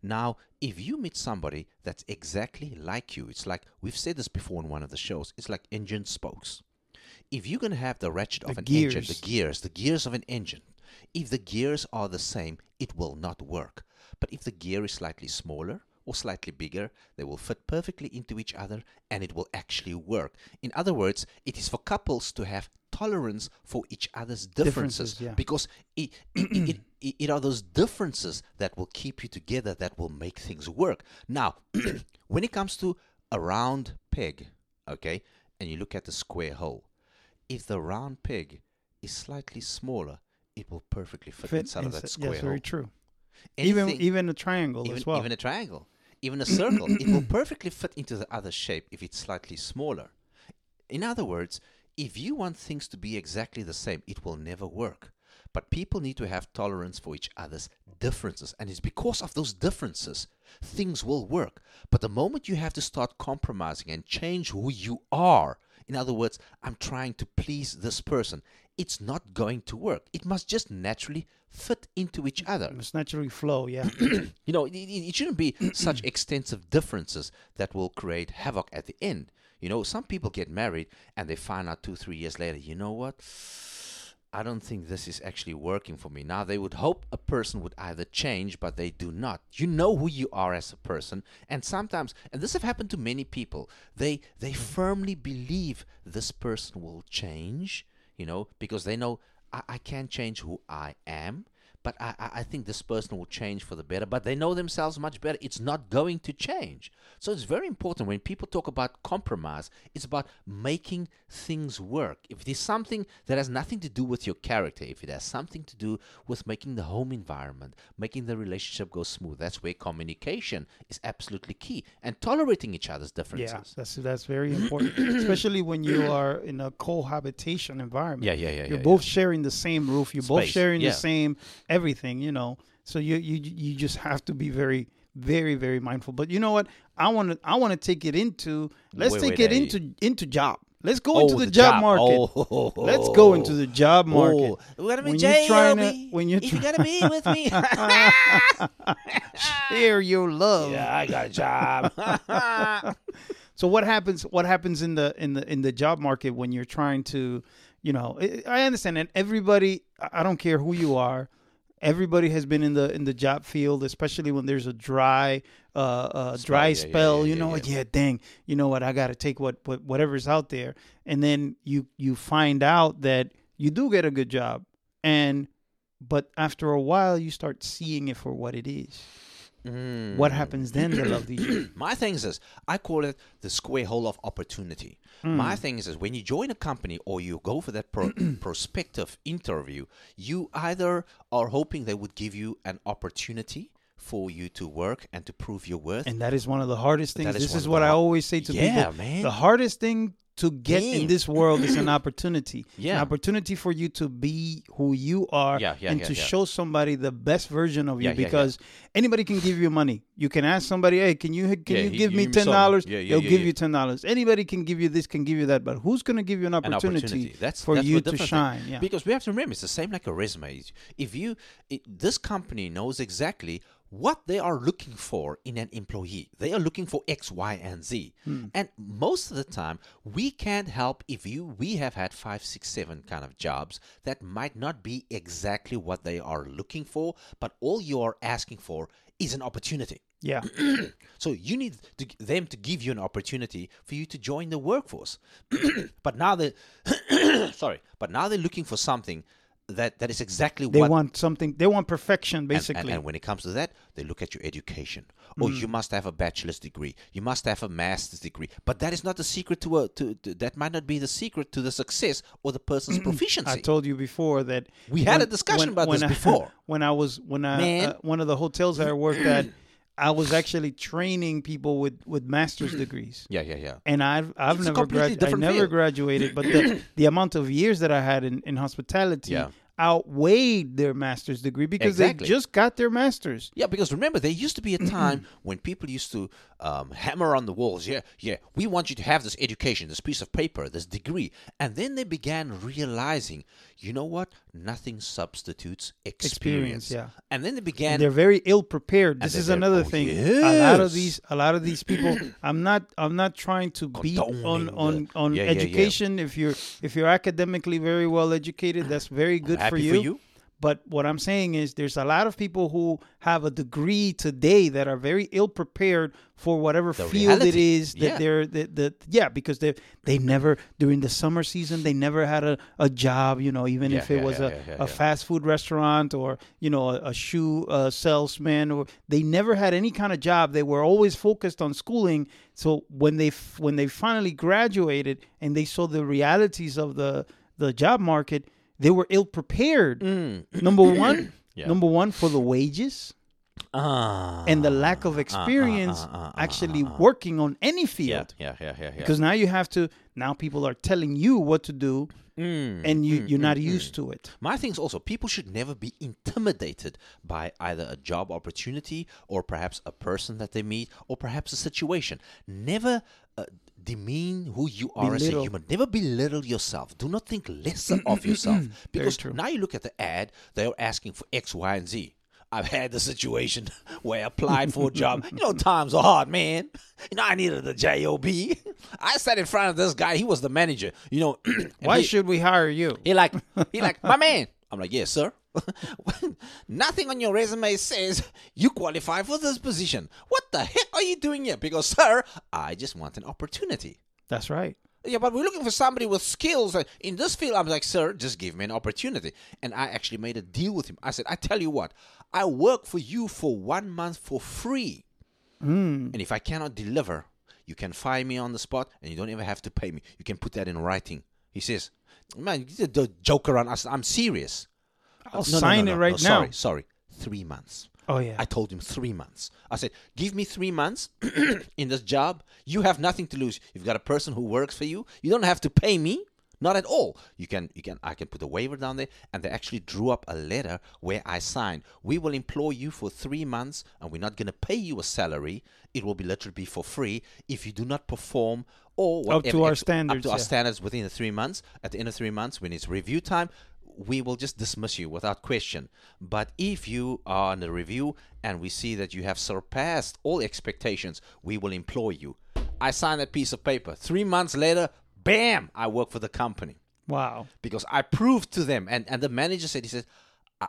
Now, if you meet somebody that's exactly like you, it's like we've said this before in one of the shows. It's like engine spokes if you're going to have the ratchet of The an engine, the gears. gears, the gears of an engine, if the gears are the same, it will not work. But if the gear is slightly smaller or slightly bigger, they will fit perfectly into each other and it will actually work. In other words, it is for couples to have tolerance for each other's differences, Differences, yeah. because it, it, it, it are those differences that will keep you together, that will make things work. Now, when it comes to a round peg, okay, and you look at the square hole, if the round peg is slightly smaller, it will perfectly fit, Fit inside of that square yes, hole. very true. Even even a triangle even, as well. even a triangle, even a circle, it will perfectly fit into the other shape if it's slightly smaller. In other words, if you want things to be exactly the same, it will never work. But people need to have tolerance for each other's differences. And it's because of those differences, things will work. But the moment you have to start compromising and change who you are, in other words, I'm trying to please this person, it's not going to work. It must just naturally fit into each other It's naturally flow, yeah. you know, it, it it shouldn't be such extensive differences that will create havoc at the end. You know, some people get married and they find out two, three years later, you know what? I don't think this is actually working for me. Now, they would hope a person would either change, but they do not. You know who you are as a person, and sometimes, and this have happened to many people, they they firmly believe this person will change, you know, because they know I, I can't change who I am, but I, I I think this person will change for the better. But they know themselves much better. It's not going to change. So it's very important when people talk about compromise, it's about making things work. If there's something that has nothing to do with your character, if it has something to do with making the home environment, making the relationship go smooth, that's where communication is absolutely key and tolerating each other's differences. Yeah, that's that's very important, especially when you are in a cohabitation environment. Yeah, yeah, yeah. You're yeah, both sharing the same roof. You're both sharing yeah. the same everything. You know, so you you you just have to be very very very mindful. But you know what? I want to I want to take it into let's Wait, take wait, it hey. into into job. Let's go Oh, into the, job, market. Oh, Let's go into the job market. Oh, gonna be When you're trying to- when you're if you gotta be with me, Share your love. yeah, I got a job. So what happens? What happens in the in the in the job market when you're trying to, you know, I understand that everybody. I don't care who you are. Everybody has been in the in the job field, especially when there's a dry, uh, uh dry yeah, yeah, spell. yeah, you know, yeah. what? yeah, dang, you know what? I got to take what, what whatever's out there, and then you you find out that you do get a good job, and but after a while you start seeing it for what it is. Mm. What happens then, the love? My thing is this I call it the square hole of opportunity. My thing is this when you join a company or you go for that pro- prospective interview, you either are hoping they would give you an opportunity for you to work and to prove your worth. And that is one of the hardest things. Is this is what I always say to Yeah, people. man. The hardest thing to get in this world is an opportunity. An Yeah. opportunity for you to be who you are Yeah, yeah, and yeah, to show somebody the best version of you because anybody can give you money. You can ask somebody, "Hey, can you can you he- give me give me some. $10?" Yeah, yeah, They'll give you $10. Anybody can give you this, can give you that, but who's going to give you an an opportunity, opportunity. That's for that's you to shine? Yeah. Because we have to remember, it's the same like a resume. If you, it, this company knows exactly what they are looking for in an employee. They are looking for X, Y, and Z. Hmm. And most of the time, we can't help if you. We have had five, six, seven kind of jobs that might not be exactly what they are looking for, but all you are asking for is an opportunity. yeah. So you need to, them to give you an opportunity for you to join the workforce. but now they, sorry, but now they're looking for something that that is exactly They what. They want something. They want perfection, and- basically. and, and when it comes to that, they look at your education. Oh, you must have a bachelor's degree. You must have a master's degree. But that is not the secret to a to, to that might not be the secret to the success or the person's proficiency. I told you before that We had a discussion about this I, before. When I was when I uh, one of the hotels I worked at, I was actually training people with with master's degrees. yeah, yeah, yeah. And I've I've It's never completely grad- I never field. graduated, but the the amount of years that I had in, in hospitality Yeah. Outweighed their master's degree because Exactly. they just got their master's. Yeah, because remember, there used to be a time when people used to um, hammer on the walls. Yeah, yeah, we want you to have this education, this piece of paper, this degree. And then they began realizing, you know what? Nothing substitutes experience. Experience, yeah. And then they And began. they're very ill prepared. This is another oh, thing. A lot of these, a lot of these people. I'm not. I'm not trying to beat on on on Yeah, yeah, yeah. education. If you're if you're academically very well educated, that's very good for for you. you. But what I'm saying is, there's a lot of people who have a degree today that are very ill prepared for whatever The field it reality. is that Yeah. they're that, that yeah because they they never during the summer season they never had a, a job you know even Yeah, if it yeah, was a, a fast food restaurant or you know a, a shoe uh, salesman or they never had any kind of job they were always focused on schooling so when they f- when they finally graduated and they saw the realities of the the job market they were ill prepared number one Yeah. number one for the wages Ah, and the lack of experience uh, uh, actually working on any field yeah, yeah, yeah, yeah. because now you have to now people are telling you what to do Mm, and you mm, you're mm, not mm. used to it My thing is also people should never be intimidated by either a job opportunity or perhaps a person that they meet or perhaps a situation. Never uh, demean who you are as a human. Never belittle yourself. Do not think lesser of yourself because now you look at the ad, they're asking for X, Y, and Z. I've had the situation where I applied for a job. You know, times are hard, man. You know, I needed a job. I sat in front of this guy. He was the manager. You know, why he- should we hire you he like, he like, my man. I'm like, yes, sir. Nothing on your resume says you qualify for this position. What the heck are you doing here? Because, sir, I just want an opportunity. that's right Yeah, but we're looking for somebody with skills in this field. I'm like, sir, just give me an opportunity. And I actually made a deal with him. I said, I tell you what, I work for you for one month for free. Hmm. And if I cannot deliver, you can fire me on the spot and you don't even have to pay me. You can put that in writing. He says, man, you don't joke around. I said, I'm serious. I'll No, no, sign no, it right no, now. Sorry, sorry. Three months. Oh yeah. I told him three months. I said, give me three months in this job. You have nothing to lose. You've got a person who works for you. You don't have to pay me. Not at all. You can, you can, I can put a waiver down there, and they actually drew up a letter where I signed. We will employ you for three months, and we're not going to pay you a salary. It will be literally be for free if you do not perform or Up to our standards, Up to our standards within the three months. At the end of three months, when it's review time, we will just dismiss you without question. But if you are in the review and we see that you have surpassed all expectations, we will employ you. I signed that piece of paper. Three months later, bam, I work for the company wow. because I proved to them. And, and the manager said, he said,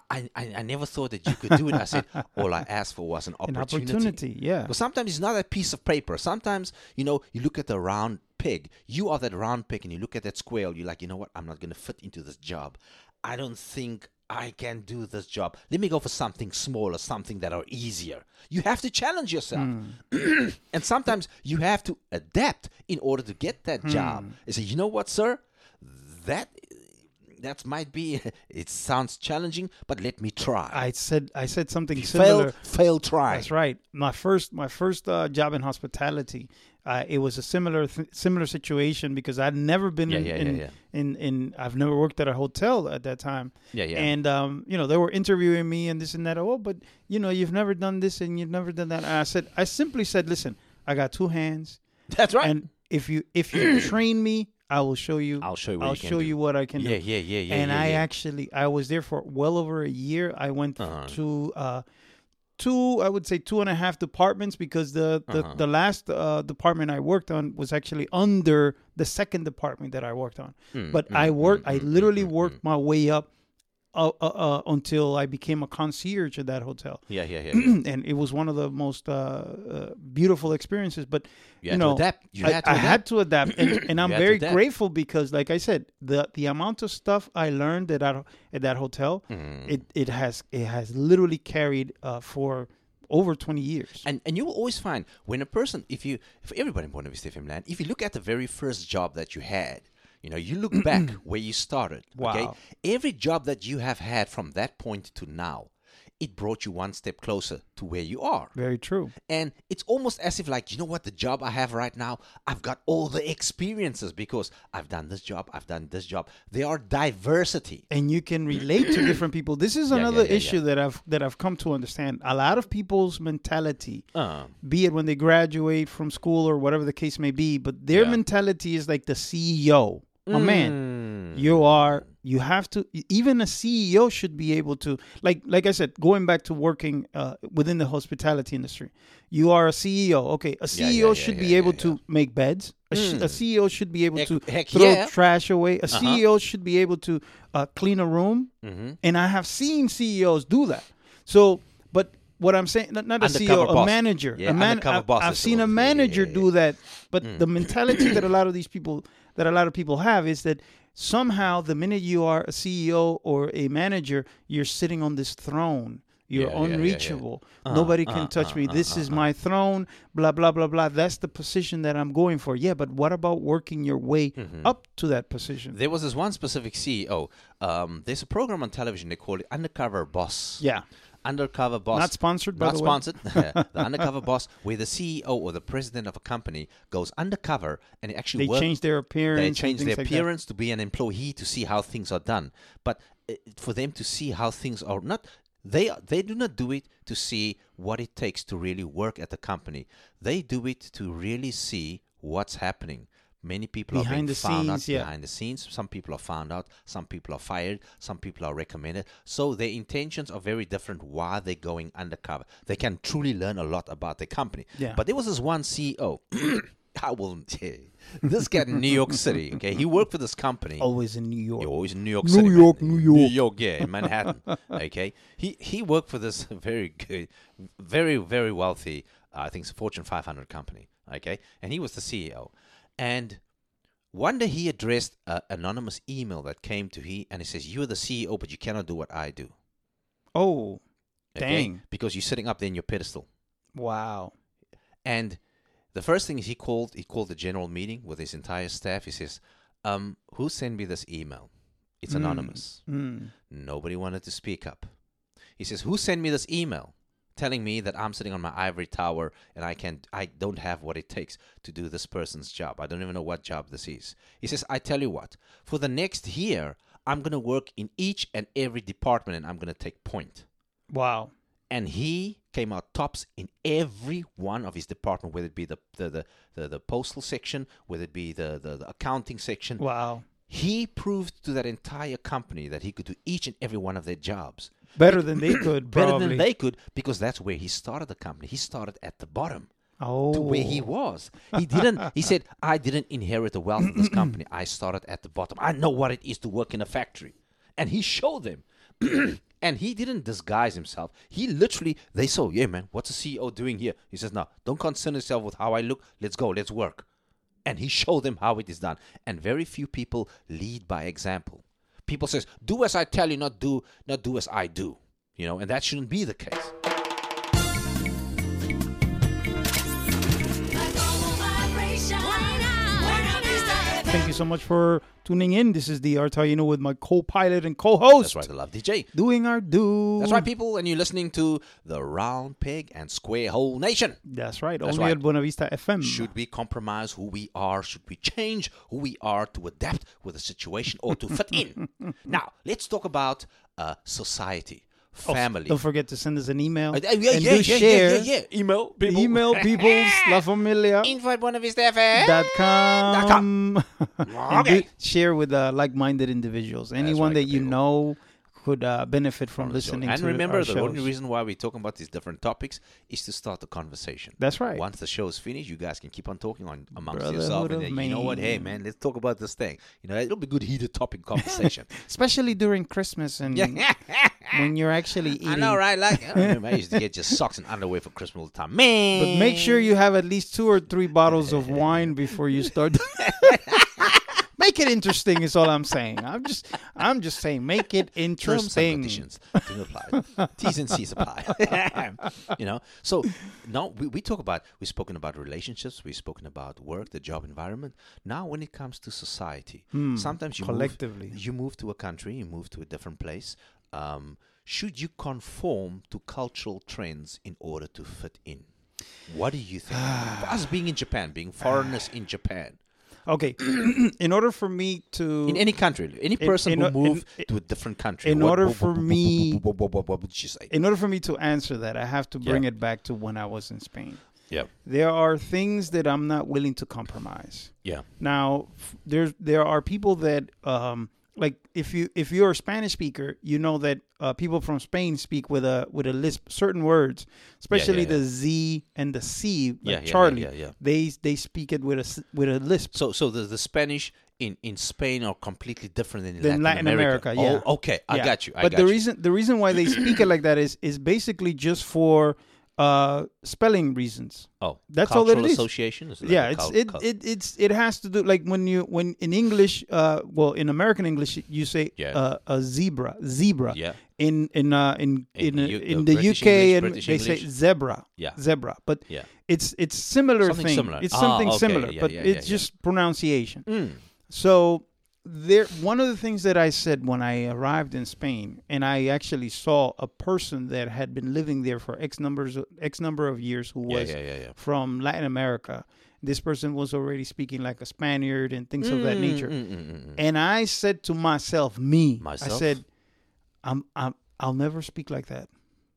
I, I, I never thought that you could do it. I said, all I asked for was an opportunity. An opportunity. Yeah. Because sometimes it's not a piece of paper. Sometimes, you know, you look at the round pig. You are that round pig and you look at that square. You're like, you know what? I'm not going to fit into this job. I don't think I can do this job. Let me go for something smaller, something that are easier. You have to challenge yourself. and sometimes you have to adapt in order to get that job. I say, you know what, sir? That that might be it sounds challenging, but let me try. I said I said something fail, similar. fail, try. That's right. My first my first uh, job in hospitality, uh, it was a similar th- similar situation because I'd never been Yeah, in, yeah, in, yeah, in in I've never worked at a hotel at that time. Yeah, yeah. And um, you know, they were interviewing me and this and that. Oh, but you know, you've never done this and you've never done that. And I said, I simply said, listen, I got two hands, That's right. and if you if you train me, I will show you. I'll show you what I'll you show you what I can yeah, do yeah, yeah, yeah. and yeah, I yeah. actually I was there for well over a year. I went Uh-huh. to uh, two, I would say two and a half departments because the the, Uh-huh. the last uh, department I worked on was actually under the second department that I worked on. Mm, but mm, I worked, mm, I mm, literally mm, mm, worked my way up. Uh, uh, uh, until I became a concierge at that hotel, Yeah, yeah, yeah. yeah. and it was one of the most uh, uh, beautiful experiences. But You you know, adapt. You I, had to I adapt. had to adapt, and, and I'm You had to very grateful because, like I said, the the amount of stuff I learned at that at that hotel, Mm. it it has it has literally carried uh, for over 20 years. And and you will always find when a person, if you, for everybody in Buena Vista FM land, if you look at the very first job that you had, you know, you look back where you started. Okay, every job that you have had from that point to now, it brought you one step closer to where you are. Very true. And it's almost as if, like, you know what, the job I have right now, I've got all the experiences because I've done this job, I've done this job. There are diversity. and you can relate to different people. This is Yeah, yeah, another yeah, issue that I've that I've come to understand. A lot of people's mentality, Uh, be it when they graduate from school or whatever the case may be, but their Yeah. mentality is like the CEO. Oh man, mm, you are you have to even a ceo should be able to like like i said going back to working uh, within the hospitality industry you are a ceo okay a ceo Yeah, yeah, yeah, should yeah, be yeah, able yeah. to make beds a, sh- a ceo should be able Heck- to heck throw yeah. trash away a Uh-huh. ceo should be able to uh, clean a room mhm. and i have seen ceos do that so but what I'm saying, not, not a CEO, a manager. Yeah, a man, I've, boss I've seen a. Yeah, yeah, manager yeah, Mm. do that, but the mentality that a lot of these people, that a lot of people have, is that somehow the minute you are a CEO or a manager, you're sitting on this throne. You're Yeah, yeah, yeah, yeah. unreachable. Uh, Nobody uh, can touch uh, me. uh, This uh, is uh. my throne. Blah blah blah blah. That's the position that I'm going for. Yeah, but what about working your way Mm-hmm. up to that position? There was this one specific CEO. Um, there's a program on television. They call it Undercover Boss. Yeah, Undercover Boss. not sponsored by Not the way. sponsored. the Undercover Boss, where the CEO or the president of a company goes undercover and actually They work, change their appearance. they and change things their like that. appearance to be an employee to see how things are done. But uh, for them to see how things are not, they they do not do it to see what it takes to really work at the company. They do it to really see what's happening. Many people are Behind being the found out scenes, yeah. behind the scenes. Some people are found out. Some people are fired. Some people are recommended. So their intentions are very different while they're going undercover. They can truly learn a lot about the company. Yeah. But there was this one CEO. I will. This guy in New York City. Okay, he worked for this company. Always in New York. You're always in New York New City. man. York, New New York. York, yeah, in Manhattan. okay, he he worked for this very good, very very wealthy. Uh, I think it's a Fortune 500 company. Okay, and he was the CEO, and one day he addressed an anonymous email that came to he, and he says, "You are the CEO, but you cannot do what I do." Oh, Okay? Dang. Because you're sitting up there in your pedestal. wow. And the first thing is he called he called the general meeting with his entire staff. He says, um, "Who sent me this email? It's Mm. anonymous." Mm. Nobody wanted to speak up. He says, "Who sent me this email telling me that I'm sitting on my ivory tower and I can I don't have what it takes to do this person's job. I don't even know what job this is." He says, "I tell you what. For the next year, I'm going to work in each and every department and I'm going to take point." Wow. and he came out tops in every one of his department, whether it be the the the, the, the postal section, whether it be the, the, the accounting section. Wow. He proved to that entire company that he could do each and every one of their jobs Better than they could, better than they could because that's where he started the company. He started at the bottom oh. to where he oh. was. He didn't. He said, "I didn't inherit the wealth of this company. I started at the bottom. I know what it is to work in a factory." And he showed them. and he didn't disguise himself. He literally, they saw, "Yeah, man, what's a CEO doing here?" He says, "No, don't concern yourself with how I look. Let's go. Let's work." And he showed them how it is done. And very few people lead by example. People says, "Do as I tell you, not do, not do as I do." You know, and that shouldn't be the case. Thank you so much for tuning in. This is the Art How You Know with my co-pilot and co-host. That's right, the Luv DJ. Doing our do. That's right, people, and you're listening to the Round Peg and Square Hole Nation. That's right. That's Only right. at Buena Vista FM. Should we compromise who we are? Should we change who we are to adapt with the situation or to fit in? now, let's talk about uh, society, family. Don't forget to send us an email. Uh, yeah, and yeah, do yeah, share. yeah, yeah, yeah. Email people. Email people's La Familia. Info at Buena dot Dot com. Okay. share with uh, like-minded individuals. Anyone that you people. know could uh, benefit from show. listening And remember, our the shows. only reason why we're talking about these different topics is to start the conversation. That's right. Once the show is finished, you guys can keep on talking on amongst yourself. And then, you know what? Hey, man. let's talk about this thing. You know, it'll be good heated topic conversation. Especially during Christmas and when you're actually eating. I know, right? Like, I, remember I used to get just socks and underwear for Christmas all the time. Man. But make sure you have at least two or three bottles of wine before you start. Make it interesting is all I'm saying. I'm just I'm just saying make it Terms and interesting. conditions do apply. T's and C's apply. you know. So now we, we talk about we've spoken about relationships, we've spoken about work, the job environment. Now when it comes to society, sometimes you Hmm. collectively. move, you move to a country, you move to a different place. Um, should you conform to cultural trends in order to fit in? What do you think? Us being in Japan, being foreigners in Japan, Okay, in order for me to in any country, any person in who o- in- to a different country. in what- order for me- what, would you say? in order for me to answer that, I have to bring Yeah. it back to when I was in Spain. Yeah, There are things that I'm not willing to compromise. yeah, Now, f- there's there are people that um like if you if you're a Spanish speaker, you know that uh, people from Spain speak with a with a lisp certain words, especially yeah. the Z and the C, like Yeah, yeah, yeah, Charlie. yeah, yeah. They they speak it with a with a lisp. So, so the the Spanish in in Spain are completely different than, Than Latin America, yeah. Oh, okay, I Yeah. got you. I but got the you. reason the reason why they speak it like that is is basically just for uh spelling reasons. oh, that's all that it is. association. Is it yeah, it's cul- it, cul- it it's it has to do like when you when in English, uh, well, in American English, you say Yeah. uh, a zebra, zebra. Yeah. In in uh, in In in the uh, U- in the British UK English, and British they say zebra. Yeah. Zebra, but Yeah. it's it's similar Something thing. similar. It's Ah, something okay. similar, Yeah, but yeah, it's just pronunciation. Mm. So there one of the things that I said when I arrived in Spain and I actually saw a person that had been living there for X numbers X number of years who was yeah, yeah, yeah. from Latin America. This person was already speaking like a Spaniard and things of that Mm, nature. mm, mm, mm, mm. And I said to myself, me, Myself? I said, I'm, I'm I'll never speak like that.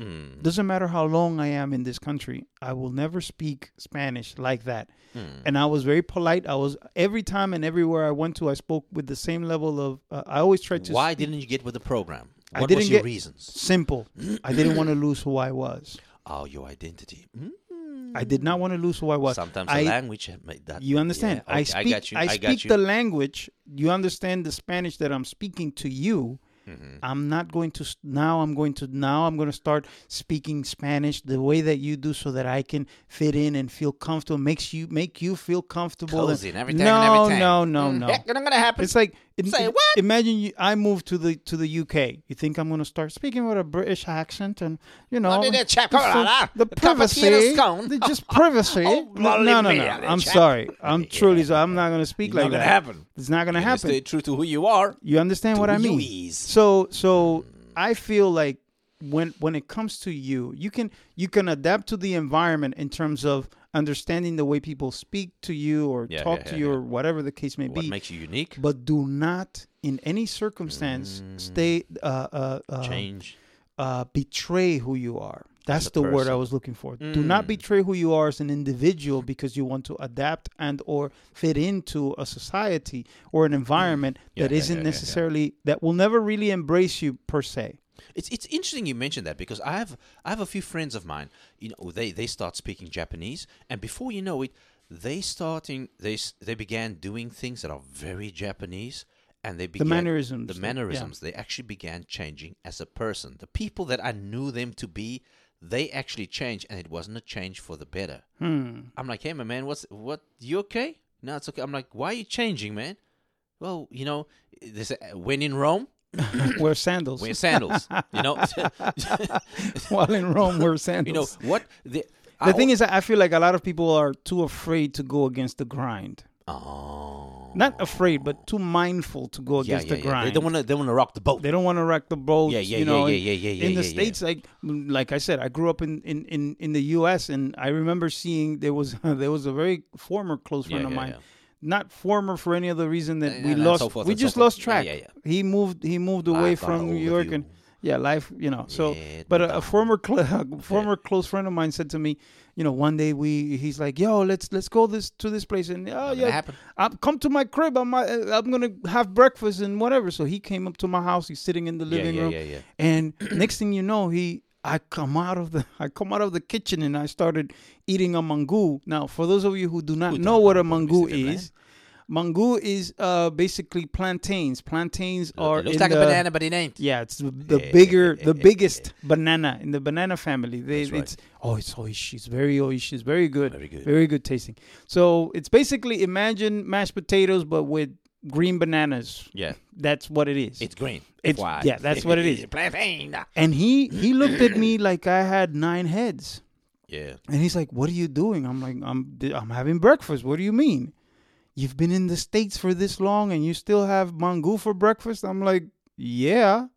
Mm, Doesn't matter how long I am in this country, I will never speak Spanish like that. mm. And I was very polite. I was every time and everywhere I went to, I spoke with the same level of. Uh, I always tried to. Why speak didn't you get with the program? I What didn't was your get- reasons? simple? I didn't want to lose who I was. Oh, your identity. Mm. I did not want to lose who I was. Sometimes I, the language made that. You understand? Yeah, I speak. I got you. I I speak the language. You understand the Spanish that I'm speaking to you. I'm not going to now. I'm going to now. I'm going to start speaking Spanish the way that you do, so that I can fit in and feel comfortable. Makes you make you feel comfortable. Cozy and every time no, and every time. no, no, Mm, no. heck, not gonna happen. It's like it- Say what? Imagine you, I move to the to the UK. You think I'm going to start speaking with a British accent and you know did that chap the, ah? the A cup of privacy, tea and a scone? the just privacy. Oh, no, no, no, no. I'm sorry. I'm Yeah. truly. So I'm not going to speak It's like that. happen. It's not going to happen. Stay true to who you are. You understand what I mean? So so I feel like when when it comes to you, you can you can adapt to the environment in terms of understanding the way people speak to you or Yeah, talk yeah, to you or whatever the case may What be. makes you unique? but do not in any circumstance stay uh, uh, uh, Change. uh, betray who you are. That's a the word I was looking for. Do not Mm. betray who you are as an individual because you want to adapt and or fit into a society or an environment Mm. Yeah, that yeah, yeah, yeah. necessarily that will never really embrace you per se. It's it's interesting you mentioned that because I have I have a few friends of mine. You know, they they start speaking Japanese, and before you know it, they starting they they began doing things that are very Japanese, and they began the mannerisms, The yeah. mannerisms they actually began changing as a person. The people that I knew them to be, they actually changed, and it wasn't a change for the better. Hmm. I'm like, hey, my man, what's what? You okay? No, it's okay. I'm like, why are you changing, man? Well, you know, this when in Rome, Wear sandals. wear sandals. you know, While in Rome, wear sandals. you know what the the thing is, I feel like a lot of people are too afraid to go against the grind. oh, Not afraid, but too mindful to go yeah, against yeah, the yeah. grind. They don't want to. They want to rock the boat. They don't want to rock the boat. Yeah, yeah, you know, yeah, in- yeah, yeah, yeah, In the yeah, yeah. states, like like I said, I grew up in, in, in, in the U.S. and I remember seeing there was there was a very former close friend Yeah, of yeah, mine, yeah. Not former for any other reason that we lost. so forth we and so just lost track. yeah, yeah. He moved he moved away from New York and yeah, life. You know, so but a, a former cl- former close friend of mine said to me, you know, one day we he's like, yo, let's let's go this to this place and oh gonna yeah. I'm, come to my crib. I'm I'm gonna have breakfast and whatever. So he came up to my house. He's sitting in the living yeah, room, yeah, yeah. and next thing you know, he I come out of the I come out of the kitchen and I started eating a mangú. Now, for those of you who do not know what a mangú is, mangú is uh basically plantains. Plantains are It looks in like a banana, but it ain't. yeah, it's the, the Yeah, bigger, yeah, the yeah, biggest eh, eh. banana in the banana family. They, That's right. It's oh, it's oishi. It's very oishi. It's very good. Very good. Very good tasting. So it's basically imagine mashed potatoes but with green bananas. Yeah, That's what it is. it's green. It's- Why? yeah, that's what it is. Plantain. and he he looked at me like I had nine heads. Yeah. And he's like, "What are you doing?" I'm like, "I'm I'm having breakfast." What do you mean? You've been in the states for this long and you still have mangú for breakfast? I'm like, "Yeah."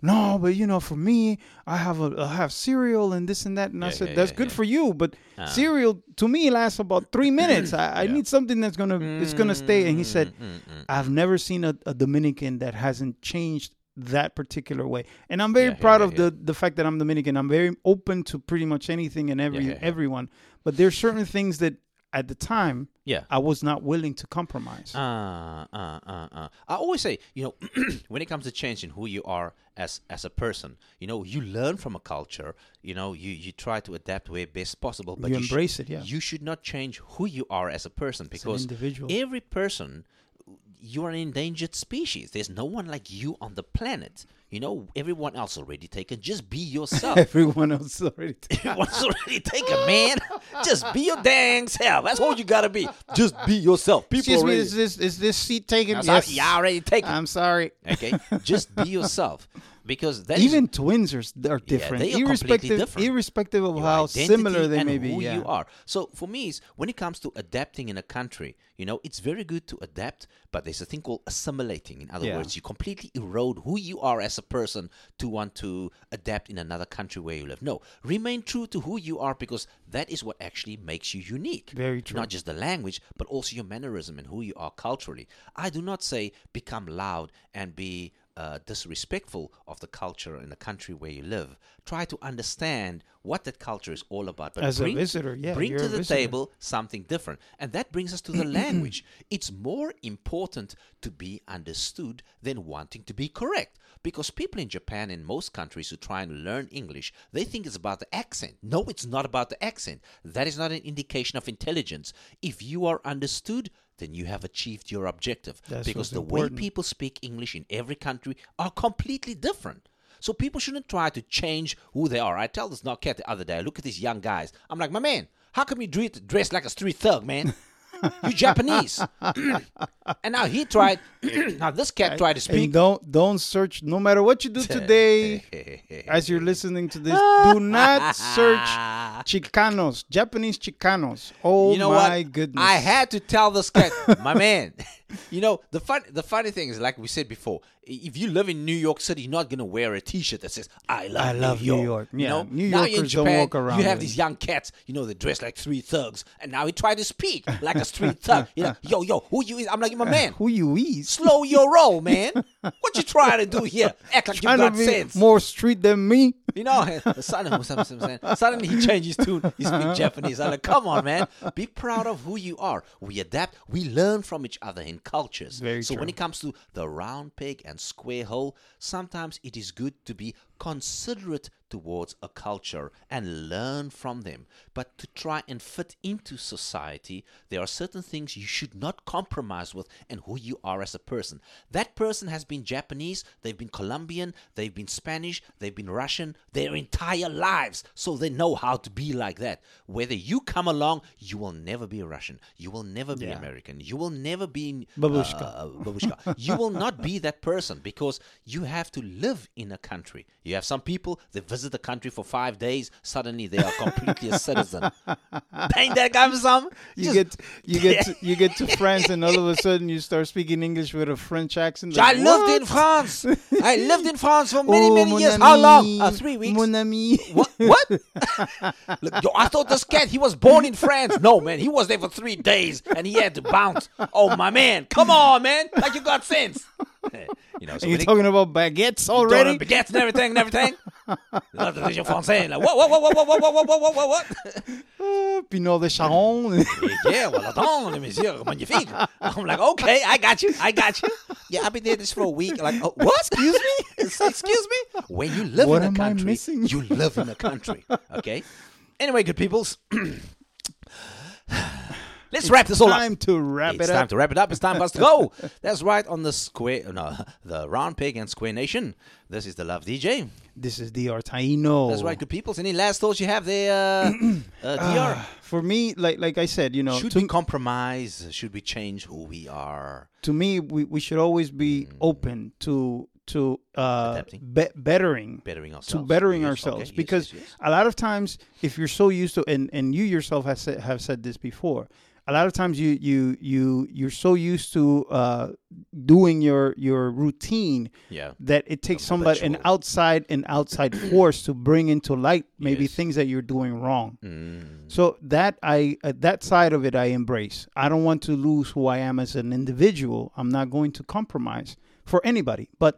No, but you know, for me, I have a I have cereal and this and that, and I said yeah, that's yeah, good yeah. for you, but Ah. cereal to me lasts about three minutes. I, I Yeah. need something that's gonna it's gonna stay. And he said, Mm, mm, mm. I've never seen a, a Dominican that hasn't changed that particular way. And I'm very Yeah, yeah, proud yeah, of the the fact that I'm Dominican. I'm very open to pretty much anything and every Yeah, yeah, yeah. everyone. But there's certain things that at the time Yeah. I was not willing to compromise. Uh, uh, uh, uh. I always say, you know, when it comes to changing who you are as as a person, you know, you learn from a culture. You know, you you try to adapt where best possible, but You you, embrace it, yeah. You should not change who you are as a person because individual. every person, you are an endangered species. There's no one like you on the planet. You know, everyone else already taken. Just be yourself. Everyone else already. Taken. Everyone's already taken, man. Just be your dang self. That's all you gotta be. Just be yourself. People Excuse me, already, is this is this seat taken? I'm Yes. sorry, you already taken. I'm sorry. okay, just be yourself because that is Even twins are, are different, they are completely irrespective, different. irrespective of your how similar they may be. Who yeah. you are. So for me, is when it comes to adapting in a country, you know, it's very good to adapt, but there's a thing called assimilating. In other Yeah. words, you completely erode who you are as a person to want to adapt in another country where you live. No, remain true to who you are because that is what actually makes you unique. Very true. Not just the language, but also your mannerism and who you are culturally. I do not say become loud and be uh, disrespectful of the culture in the country where you live. Try to understand what that culture is all about. But As a bring, visitor, yeah, bring to the visitor. table something different, and that brings us to the language. It's more important to be understood than wanting to be correct. Because people in Japan and most countries who try and learn English, they think it's about the accent. No, it's not about the accent. That is not an indication of intelligence. If you are understood, then you have achieved your objective. That's because the important. way people speak English in every country are completely different. So people shouldn't try to change who they are. I tell this not cat the other day. Look at these young guys. I'm like, my man, how come you dress like a street thug, man? you Japanese. and now he tried. now this cat tried to And speak. don't don't search. No matter what you do today, as you're listening to this, do not search Chicanos, Japanese Chicanos. Oh you know my what? goodness! I had to tell this cat, my man. You know the fun. The funny thing is, like we said before, if you live in New York City, you're not gonna wear a T-shirt that says "I love, I love New New York." York. You Yeah, know, New now you're in Yorkers don't Japan, walk around You have these young cats, you know, they dress like street thugs, and now he tried to speak like a street thug. You know, yo, yo, who you? is? I'm like, my man, Who you is? slow your roll, man. What you trying to do here? Act like you got sense. more street than me. You know, suddenly, suddenly he changes tune. He speaks Japanese. I'm like, come on, man. Be proud of who you are. We adapt. We learn from each other cultures. Very so when it comes to the round peg and square hole, sometimes it is good to be considerate towards a culture and learn from them. But to try and fit into society, there are certain things you should not compromise with and who you are as a person. That person has been Japanese, they've been Colombian, they've been Spanish, they've been Russian their entire lives. So they know how to be like that. Whether you come along, you will never be a Russian. You will never be Yeah. American. You will never be Babushka. uh, babushka. you will not be that person because you have to live in a country. You have some people that visit the country for five days, suddenly they are completely a citizen. Ain't that guy some? You Just- get you get to, you get to France, and all of a sudden you start speaking English with a French accent. I like, lived in France. I lived in France for many, Oh, many years. How long? Uh, three weeks. Mon ami. What? What? Look, yo, I thought this cat, he was born in France. No, man, he was there for three days and he had to bounce. Oh, my man. Come on, man. Like you got sense. you know, so when it- talking about baguettes Already? Baguettes and everything and everything. Not the vision français. Like, what, what, what, what, what, what, what, what, what, what, what? Uh, Pinot de Charon. yeah, well, attends, monsieur, magnifique. I'm like, okay, I got you, I got you. Yeah, I've been there this for a week. Like, oh, what? Excuse me? Excuse me? When you live What in a country, you live in a country. Okay. Anyway, good peoples. Let's wrap this all up. Time to wrap It's it time up. to wrap it up. It's time for us to go. That's right on the square, no, the round peg and square nation. This is the Luv DJ. This is DR Taino. That's right, good peoples. Any last thoughts you have there, uh, uh, DR? For me, like like I said, you know, Should to, we compromise? Should we change who we are? to me, we, we should always be open to to uh, be- bettering Bettering ourselves. to bettering Yes, ourselves okay, because yes, yes. a lot of times if you're so used to and and you yourself have said, have said this before a lot of times you you you you're so used to uh, doing your your routine Yeah. that it takes somebody an outside an outside force to bring into light maybe Yes. things that you're doing wrong Mm. so that I uh, that side of it I embrace. I don't want to lose who I am as an individual. I'm not going to compromise for anybody, but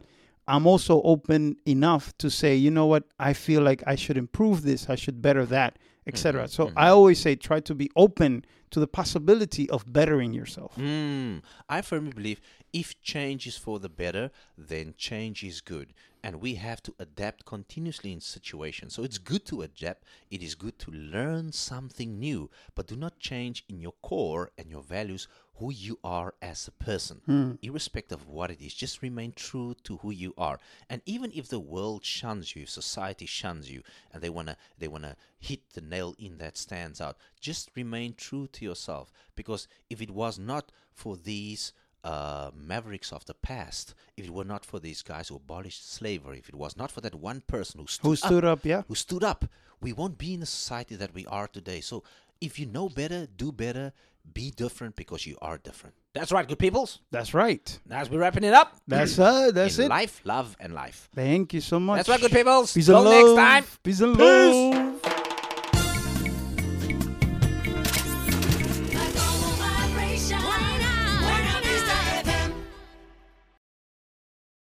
I'm also open enough to say, you know what? I feel like I should improve this. I should better that, etc. So I always say try to be open to the possibility of bettering yourself. Mm. I firmly believe if change is for the better, then change is good. And we have to adapt continuously in situations. So it's good to adapt. It is good to learn something new. But do not change in your core and your values who you are as a person. Hmm. Irrespective of what it is, just remain true to who you are. And even if the world shuns you, if society shuns you, and they wanna they wanna hit the nail in that stands out, just remain true to yourself. Because if it was not for these uh, mavericks of the past, if it were not for these guys who abolished slavery, if it was not for that one person who stood, Who stood up? Yeah. who stood up, we won't be in the society that we are today. So if you know better, do better, be different because you are different. That's right, good peoples. That's right. As we're wrapping it up. That's uh, that's in it. life, love, and life. Thank you so much. That's right, good peoples. Peace Till next time. Peace and Peace. love.